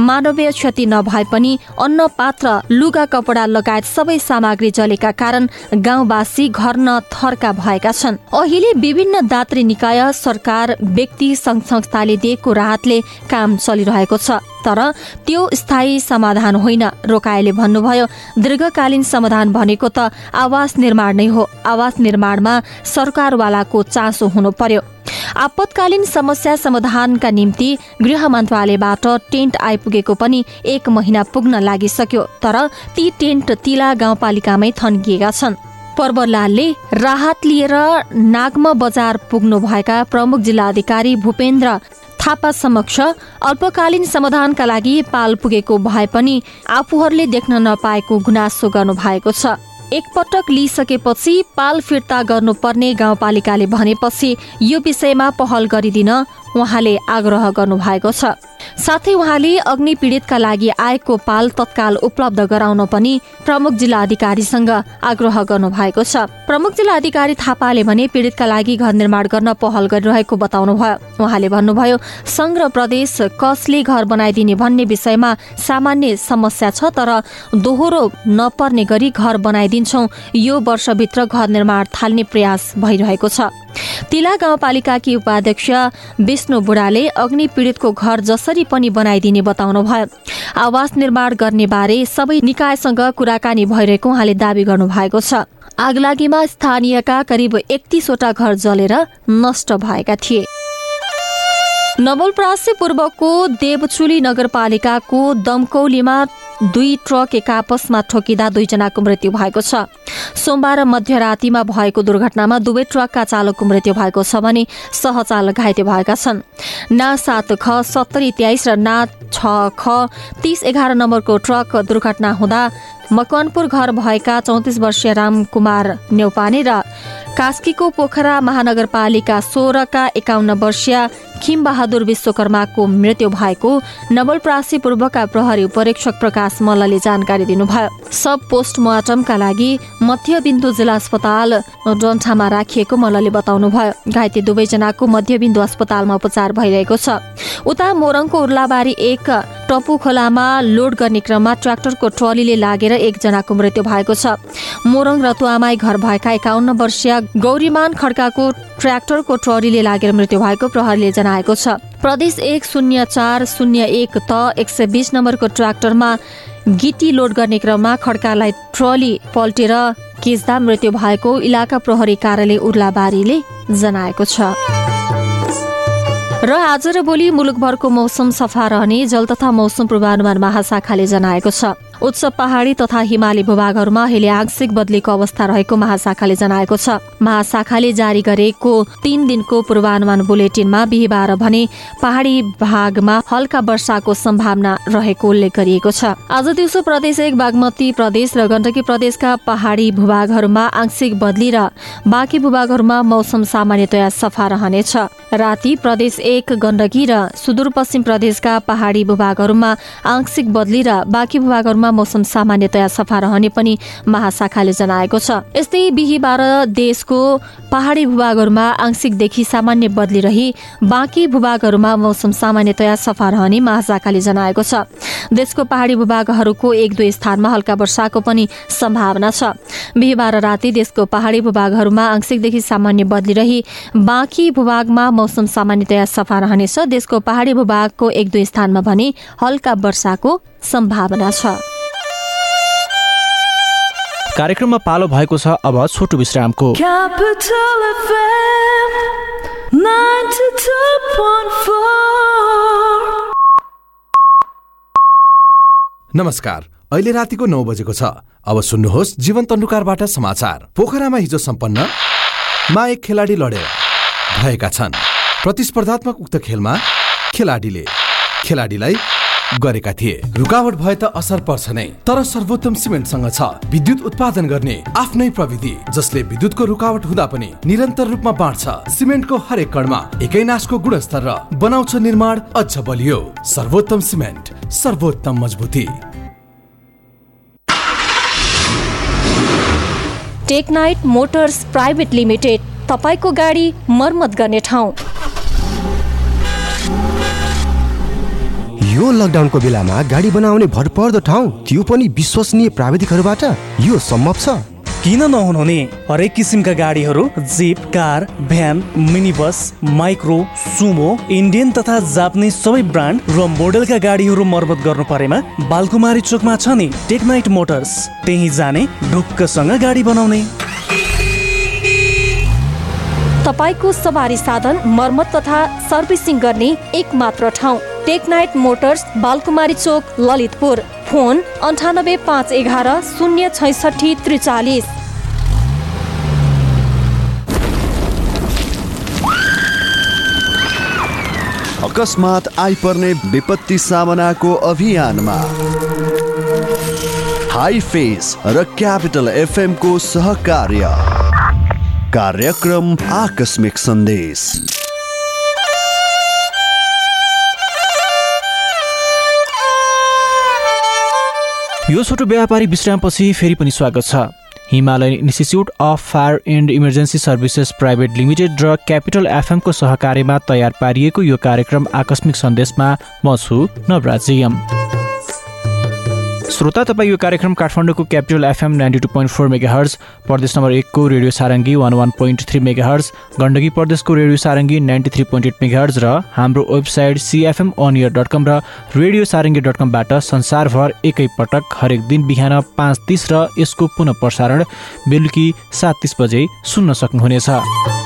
मानवीय क्षति नभए पनि अन्न पात्र लुगा कपडा लगायत सबै सामग्री जलेका कारण गाउँवासी घर न थर्का भएका छन्। अहिले विभिन्न दात्री निकाय सरकार व्यक्ति संघ संस्थाले दिएको राहतले काम चलिरहेको छ। तर त्यो स्थायी समाधान होइन रोकाएले भन्नुभयो। दीर्घकालीन समाधान भनेको त आवास निर्माण नै हो। आवास निर्माणमा सरकारवालाको चासो हुनु पर्यो। आपतकालीन समस्या समाधानका निम्ति गृह मन्त्रालयबाट टेन्ट आइपुगेको पनि एक महिना पुग्न लागिसक्यो। तर ती टेन्ट तिला गाउँपालिकामै थन्किएका छन्। पर्वलालले राहत लिएर नागमा बजार पुग्नुभएका प्रमुख जिल्ला अधिकारी भूपेन्द्र थापा समक्ष अल्पकालीन समाधानका लागि पाल पुगेको भए पनि आफूहरूले देख्न नपाएको गुनासो गर्नु भएको छ। एकपटक लिइसकेपछि पाल फिर्ता गर्नुपर्ने गाउँपालिकाले भनेपछि यो विषयमा पहल गरिदिन उहाँले आग्रह गर्नुभएको छ। साथै उहाँले अग्नि पीडितका लागि आएको पाल तत्काल उपलब्ध गराउन पनि प्रमुख जिल्ला अधिकारीसँग आग्रह गर्नु भएको छ। प्रमुख जिल्ला अधिकारी थापाले भने पीडितका लागि घर निर्माण गर्न पहल गरिरहेको बताउनु भयो उहाँले भन्नुभयो संघ र प्रदेश कसले घर बनाइदिने भन्ने विषयमा सामान्य समस्या छ तर दोहोरो नपर्ने गरी घर बनाइदिन्छौ। यो वर्षभित्र घर निर्माण थाल्ने प्रयास भइरहेको छ। तिला गाउँपालिकाकी उपाध्यक्ष विष्णु बुढाले अग्नि पीडितको घर जसरी पनि बनाइदिने बताउनु भयो। आवास निर्माण गर्ने बारे सबै निकायसँग कुराकानी भइरहेको उहाँले दावी गर्नु भएको छ। आगलागीमा स्थानीयका करिब एकतिसवटा घर जलेर नष्ट भएका थिए। नवलपरासी पूर्वको देवचुली नगरपालिकाको दमकौलीमा दुई ट्रक एक आपसमा ठोकिँदा दुईजनाको मृत्यु भएको छ। सोमबार मध्यरातिमा भएको दुर्घटनामा दुवै ट्रकका चालकको मृत्यु भएको छ भने सहचालक घाइते भएका छन्। ना सात ख सत्तरी तेइस र ना छ ख तिस एघार नम्बरको ट्रक दुर्घटना हुँदा मकवानपुर घर भएका चौतिस वर्षीय रामकुमार नेौपाने र कास्कीको पोखरा महानगरपालिका सोह्रका एकाउन्न वर्षीय खिमबहादुर विश्वकर्माको मृत्यु भएको नवलप्रासी पूर्वका प्रहरी उपरीक्षक प्रकाश मल्लले जानकारी दिनुभयो। सब पोस्टमार्टमका लागि मध्यबिन्दु जिल्ला अस्पताल डन्ठामा राखिएको मल्लले बताउनुभयो। घाइते दुवैजनाको मध्यबिन्दु अस्पतालमा उपचार भइरहेको छ। उता मोरङको उर्लाबारी एक टपु खोलामा लोड गर्ने क्रममा ट्र्याक्टरको ट्रलीले लागेर एकजनाको मृत्यु भएको छ। मोरङ रतुआमाई घर भएका एकाउन्न वर्षीय गौरीमान खड्काको ट्र्याक्टरको ट्रलीले लागेर मृत्यु भएको प्रहरीले जनाएको छ। प्रदेश एक शून्य चार शून्य एक त एक सय बिस नम्बरको ट्र्याक्टरमा गिटी लोड गर्ने क्रममा खड्कालाई ट्रली पल्टेर केच्दा मृत्यु भएको इलाका प्रहरी कार्यालय उर्लाबारीले जनाएको छ। र आज र भोलि मुलुकभरको मौसम सफा रहने जल तथा मौसम पूर्वानुमान महाशाखाले जनाएको छ। उच्च पहाडी तथा हिमाली भूभागहरूमा अहिले आंशिक बदलीको अवस्था रहेको महाशाखाले जनाएको छ। महाशाखाले जारी गरेको तीन दिनको पूर्वानुमान बुलेटिनमा बिहिबार भने पहाडी भागमा हल्का वर्षाको सम्भावना रहेको उल्लेख गरिएको छ। आज दिउँसो प्रदेश एक बागमती प्रदेश र गण्डकी प्रदेशका पहाडी भूभागहरूमा आंशिक बदली र बाँकी भूभागहरूमा मौसम सामान्यतया सफा रहनेछ। राति प्रदेश एक गण्डकी र सुदूरपश्चिम प्रदेशका पहाडी भूभागहरूमा आंशिक बदली र बाँकी भूभागहरूमा मौसम सामान्यतया सफा रहने पनि महाशाखाले जनाएको छ। यस्तै बिहिबार देशको पहाडी भूभागहरूमा आंशिकदेखि सामान्य बदली रही बाँकी भूभागहरूमा मौसम सामान्यतया सफा रहने महाशाखाले जनाएको छ। देशको पहाडी भूभागहरूको एक दुई स्थानमा हल्का वर्षाको पनि सम्भावना छ। बिहिबार राति देशको पहाडी भूभागहरूमा आंशिकदेखि सामान्य बदली रही बाँकी भूभागमा मौसम सामान्यतया सफा रहनेछ। देशको पहाडी भूभागको एक दुई स्थानमा भने हल्का वर्षाको सम्भावना छ। कार्यक्रममा पालो भएको छ अब छोटो विश्रामको। Capital FM 92.4 नमस्कार अहिले रातिको नौ बजेको छ। अब सुन्नुहोस् जीवन तन्डुकारबाट समाचार। पोखरामा हिजो सम्पन्न मा एक खेलाडी लडेर भएका छन्। प्रतिस्पर्धात्मक उक्त खेलमा खेलाडीले खेलाडीलाई गरेका थिए। रुकावट भए त असर पर्छ नै तर सर्वोत्तम सिमेन्टसँग छ। विद्युत उत्पादन गर्ने आफ्नै प्रविधि जसले विद्युतको रुकावट हुँदा पनि निरन्तर रूपमा बाँड्छ। सिमेन्टको हरेक कणमा एकै नासको गुणस्तर र बनाउँछ निर्माण अझ बलियो। सर्वोत्तम सिमेन्ट सर्वोत्तम मजबुती। टेकनाइट मोटर्स प्राइभेट लिमिटेड तपाईँको गाडी मर्मत गर्ने ठाउँ। यो लकडाउनको बेलामा गाडी बनाउने भरपर्दो ठाउँ त्यो पनि विश्वसनीय प्राविधिकहरूबाट यो सम्भव छ। किन नहुनु हरेक किसिमका गाडीहरू jeep car van mini bus micro Sumo Indian तथा जापानिज सबै ब्रान्ड र मोडलका गाडीहरू मर्मत गर्नु परेमा बालकुमारी चोकमा छ नि टेकनाइट मोटर्स। त्यही जाने ढुक्कसँग गाडी बनाउने। तपाईँको सवारी साधन मर्मत तथा सर्भिसिङ गर्ने एक मात्र ठाउँ Technite motors Balkumari chowk Lalitpur. Phone अन्ठानब्बे पाँच एघार शून्य छैसठी त्रिचालिस। अकस्मात आइपर्ने विपत्ति सामनाको अभियानमा। हाई फेस र क्यापिटल एफएमको सहकार्य। कार्यक्रम आकस्मिक सन्देश। यो छोटो व्यापारी विश्रामपछि फेरि पनि स्वागत छ। Himalayan institute of fire and emergency services private limited र क्यापिटल एफएमको सहकार्यमा तयार पारिएको यो कार्यक्रम आकस्मिक सन्देशमा म छु नवराजियम श्रोता तपाईँ यो कार्यक्रम काठमाडौँको Capital FM ninety two point four megahertz प्रदेश नम्बर एकको radio Sarangi one one point three megahertz Gandaki प्रदेशको radio Sarangi ninety three point eight megahertz र हाम्रो website CFM on ear dot com र रेडियो सारङ्गी डट कमबाट संसारभर एकैपटक हरेक दिन बिहान पाँच तिस र यसको पुनः प्रसारण बेलुकी सात तिस बजे सुन्न सक्नुहुनेछ।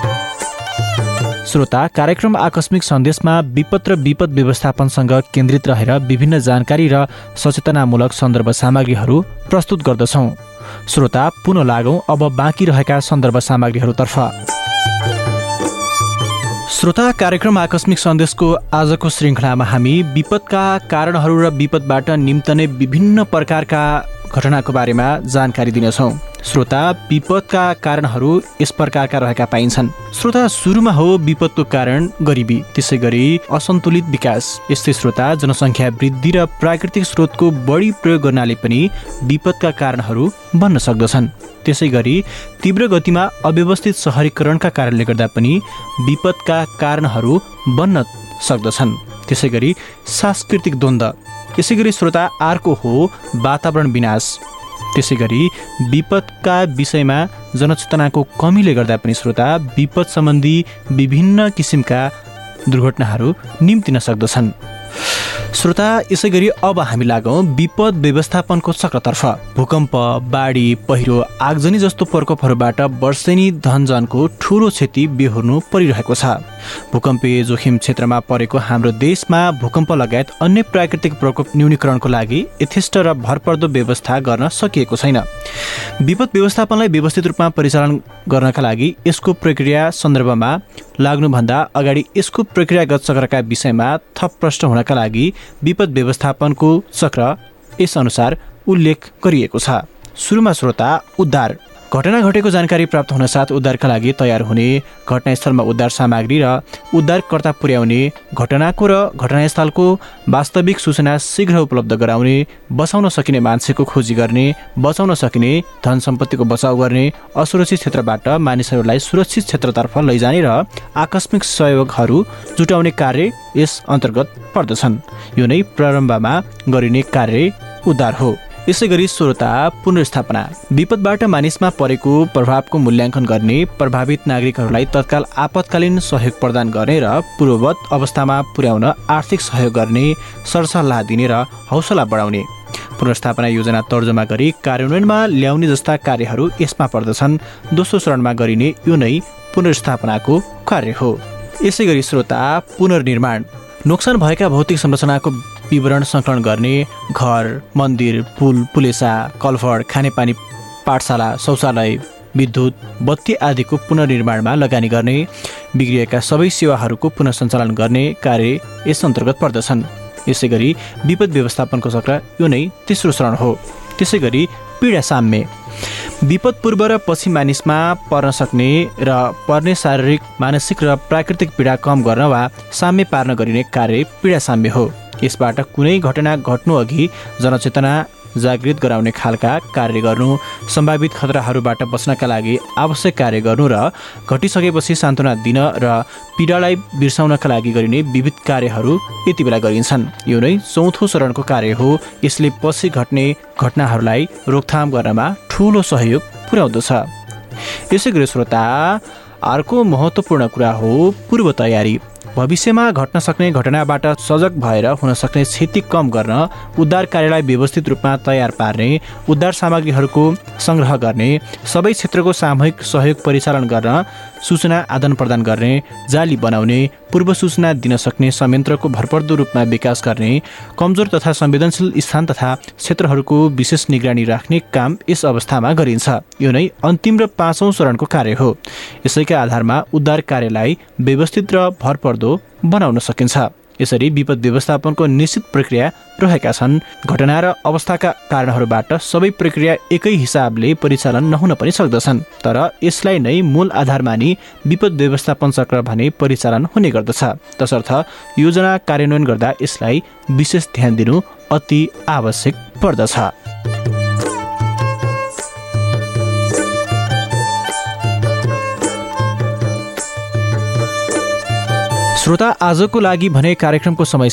श्रोता कार्यक्रम आकस्मिक सन्देशमा विपद र विपद व्यवस्थापनसँग केन्द्रित रहेर विभिन्न जानकारी र सचेतनामूलक सन्दर्भ सामग्रीहरू प्रस्तुत गर्दछौँ। श्रोता पुनः लागौँ अब बाँकी रहेका सन्दर्भ सामग्रीहरूतर्फ। श्रोता कार्यक्रम आकस्मिक सन्देशको आजको श्रृङ्खलामा हामी विपदका कारणहरू र विपदबाट निम्तने विभिन्न प्रकारका घटनाको बारेमा जानकारी दिनेछौँ। श्रोता विपदका कारणहरू यस प्रकारका रहेका पाइन्छन्। श्रोता सुरुमा हो विपदको कारण गरिबी त्यसै गरी असन्तुलित विकास। यस्तै श्रोता जनसङ्ख्या वृद्धि र प्राकृतिक स्रोतको बढी प्रयोग गर्नाले पनि विपदका कारणहरू बन्न सक्दछन्। त्यसै गरी तीव्र गतिमा अव्यवस्थित सहरीकरणका कारणले गर्दा पनि विपदका कारणहरू बन्न सक्दछन्। त्यसै गरी सांस्कृतिक द्वन्द्व यसै गरी श्रोता अर्को हो वातावरण विनाश। त्यसै गरी विपदका विषयमा जनचेतनाको कमीले गर्दा पनि श्रोता विपद सम्बन्धी विभिन्न किसिमका दुर्घटनाहरू निम्तिन सक्दछन् श्रोता यसै गरी अब हामी लागौँ विपद व्यवस्थापनको चक्रतर्फ। भूकम्प बाढी पहिरो आगजनी जस्तो प्रकोपहरूबाट वर्षेनी धनजनको ठूलो क्षति बेहोर्नु परिरहेको छ। भूकम्पीय जोखिम क्षेत्रमा परेको हाम्रो देशमा भूकम्प लगायत अन्य प्राकृतिक प्रकोप न्यूनीकरणको लागि यथेष्ट र भरपर्दो व्यवस्था गर्न सकिएको छैन। विपद व्यवस्थापनलाई व्यवस्थित रूपमा परिचालन गर्नका लागि यसको प्रक्रिया सन्दर्भमा लाग्नुभन्दा अगाडि यसको प्रक्रियागत चक्रका विषयमा थप प्रश्न हुनका लागि विपद व्यवस्थापनको चक्र यसअनुसार उल्लेख गरिएको छ। सुरुमा श्रोता उद्धार। घटना घटेको जानकारी प्राप्त हुन साथ उद्धारका लागि तयार हुने घटनास्थलमा उद्धार सामग्री र उद्धारकर्ता पुर्याउने घटनाको र घटनास्थलको वास्तविक सूचना शीघ्र उपलब्ध गराउने बचाउन सकिने मान्छेको खोजी गर्ने बचाउन सकिने धन सम्पत्तिको बचाउ गर्ने असुरक्षित क्षेत्रबाट मानिसहरूलाई सुरक्षित क्षेत्रतर्फ लैजाने र आकस्मिक सहयोगहरू जुटाउने कार्य यस अन्तर्गत पर्दछन्। यो नै प्रारम्भमा गरिने कार्य उद्धार हो। यसै गरी श्रोता पुनर्स्थापना। विपदबाट मानिसमा परेको प्रभावको मूल्याङ्कन गर्ने प्रभावित नागरिकहरूलाई तत्काल आपतकालीन सहयोग प्रदान गर्ने र पूर्ववत अवस्थामा पुर्याउन आर्थिक सहयोग गर्ने सरसल्लाह दिने र हौसला बढाउने। पुनर्स्थापना योजना तर्जुमा गरी कार्यान्वयनमा ल्याउने जस्ता कार्यहरू यसमा पर्दछन्। दोस्रो चरणमा गरिने यो नै पुनर्स्थापनाको कार्य हो। यसै गरी श्रोता पुनर्निर्माण। नोक्सान भएका भौतिक संरचनाको विवरण सङ्कलन गर्ने घर मन्दिर पुल पुलेसा कलफड खानेपानी पाठशाला शौचालय विद्युत बत्ती आदिको पुनर्निर्माणमा लगानी गर्ने बिग्रिएका सबै सेवाहरूको पुनः गर्ने कार्य यस अन्तर्गत पर्दछन्। यसै गरी विपद व्यवस्थापनको चक्र यो नै तेस्रो चरण हो। त्यसै गरी पीडा साम्य। विपद पूर्व र पछि मानिसमा पर्न सक्ने र पर्ने शारीरिक मानसिक र प्राकृतिक पीडा कम गर्न वा साम्य पार्न गरिने कार्य पीडा साम्य हो। यसबाट कुनै घटना घट्नु अघि जनचेतना जागृत गराउने खालका कार्य गर्नु सम्भावित खतराहरूबाट बच्नका लागि आवश्यक कार्य गर्नु र घटिसकेपछि सान्त्वना दिन र पीडालाई बिर्साउनका लागि गरिने विविध कार्यहरू यति बेला गरिन्छन्। यो नै चौथो चरणको कार्य हो। यसले पछि घट्ने घटनाहरूलाई रोकथाम गर्नमा ठुलो सहयोग पुर्याउँदछ। यसै गरी श्रोता अर्को महत्त्वपूर्ण कुरा हो पूर्व तयारी भविष्यमा घट्न सक्ने घटनाबाट सजग भएर हुन सक्ने क्षति कम गर्न उद्धार कार्यलाई व्यवस्थित रूपमा तयार पार्ने उद्धार सामग्रीहरूको सङ्ग्रह गर्ने सबै क्षेत्रको सामूहिक सहयोग परिचालन गर्न सूचना आदान प्रदान गर्ने जाली बनाउने पूर्व सूचना दिन सक्ने संयन्त्रको भरपर्दो रूपमा विकास गर्ने कमजोर तथा संवेदनशील स्थान तथा क्षेत्रहरूको विशेष निगरानी राख्ने काम यस अवस्थामा गरिन्छ। यो नै अन्तिम र पाँचौँ चरणको कार्य हो। यसैका आधारमा उद्धार कार्यलाई व्यवस्थित र भरपर्दो बनाउन सकिन्छ। यसरी विपद व्यवस्थापनको निश्चित प्रक्रिया रहेका छन्। घटना र अवस्थाका कारणहरूबाट सबै प्रक्रिया एकै हिसाबले परिचालन नहुन पनि सक्दछन्। तर यसलाई नै मूल आधार मानि विपद व्यवस्थापन चक्र भने परिचालन हुने गर्दछ। तसर्थ योजना कार्यान्वयन गर्दा यसलाई विशेष ध्यान दिनु अति आवश्यक पर्दछ। श्रोता आजको लागि भने कार्यक्रमको समय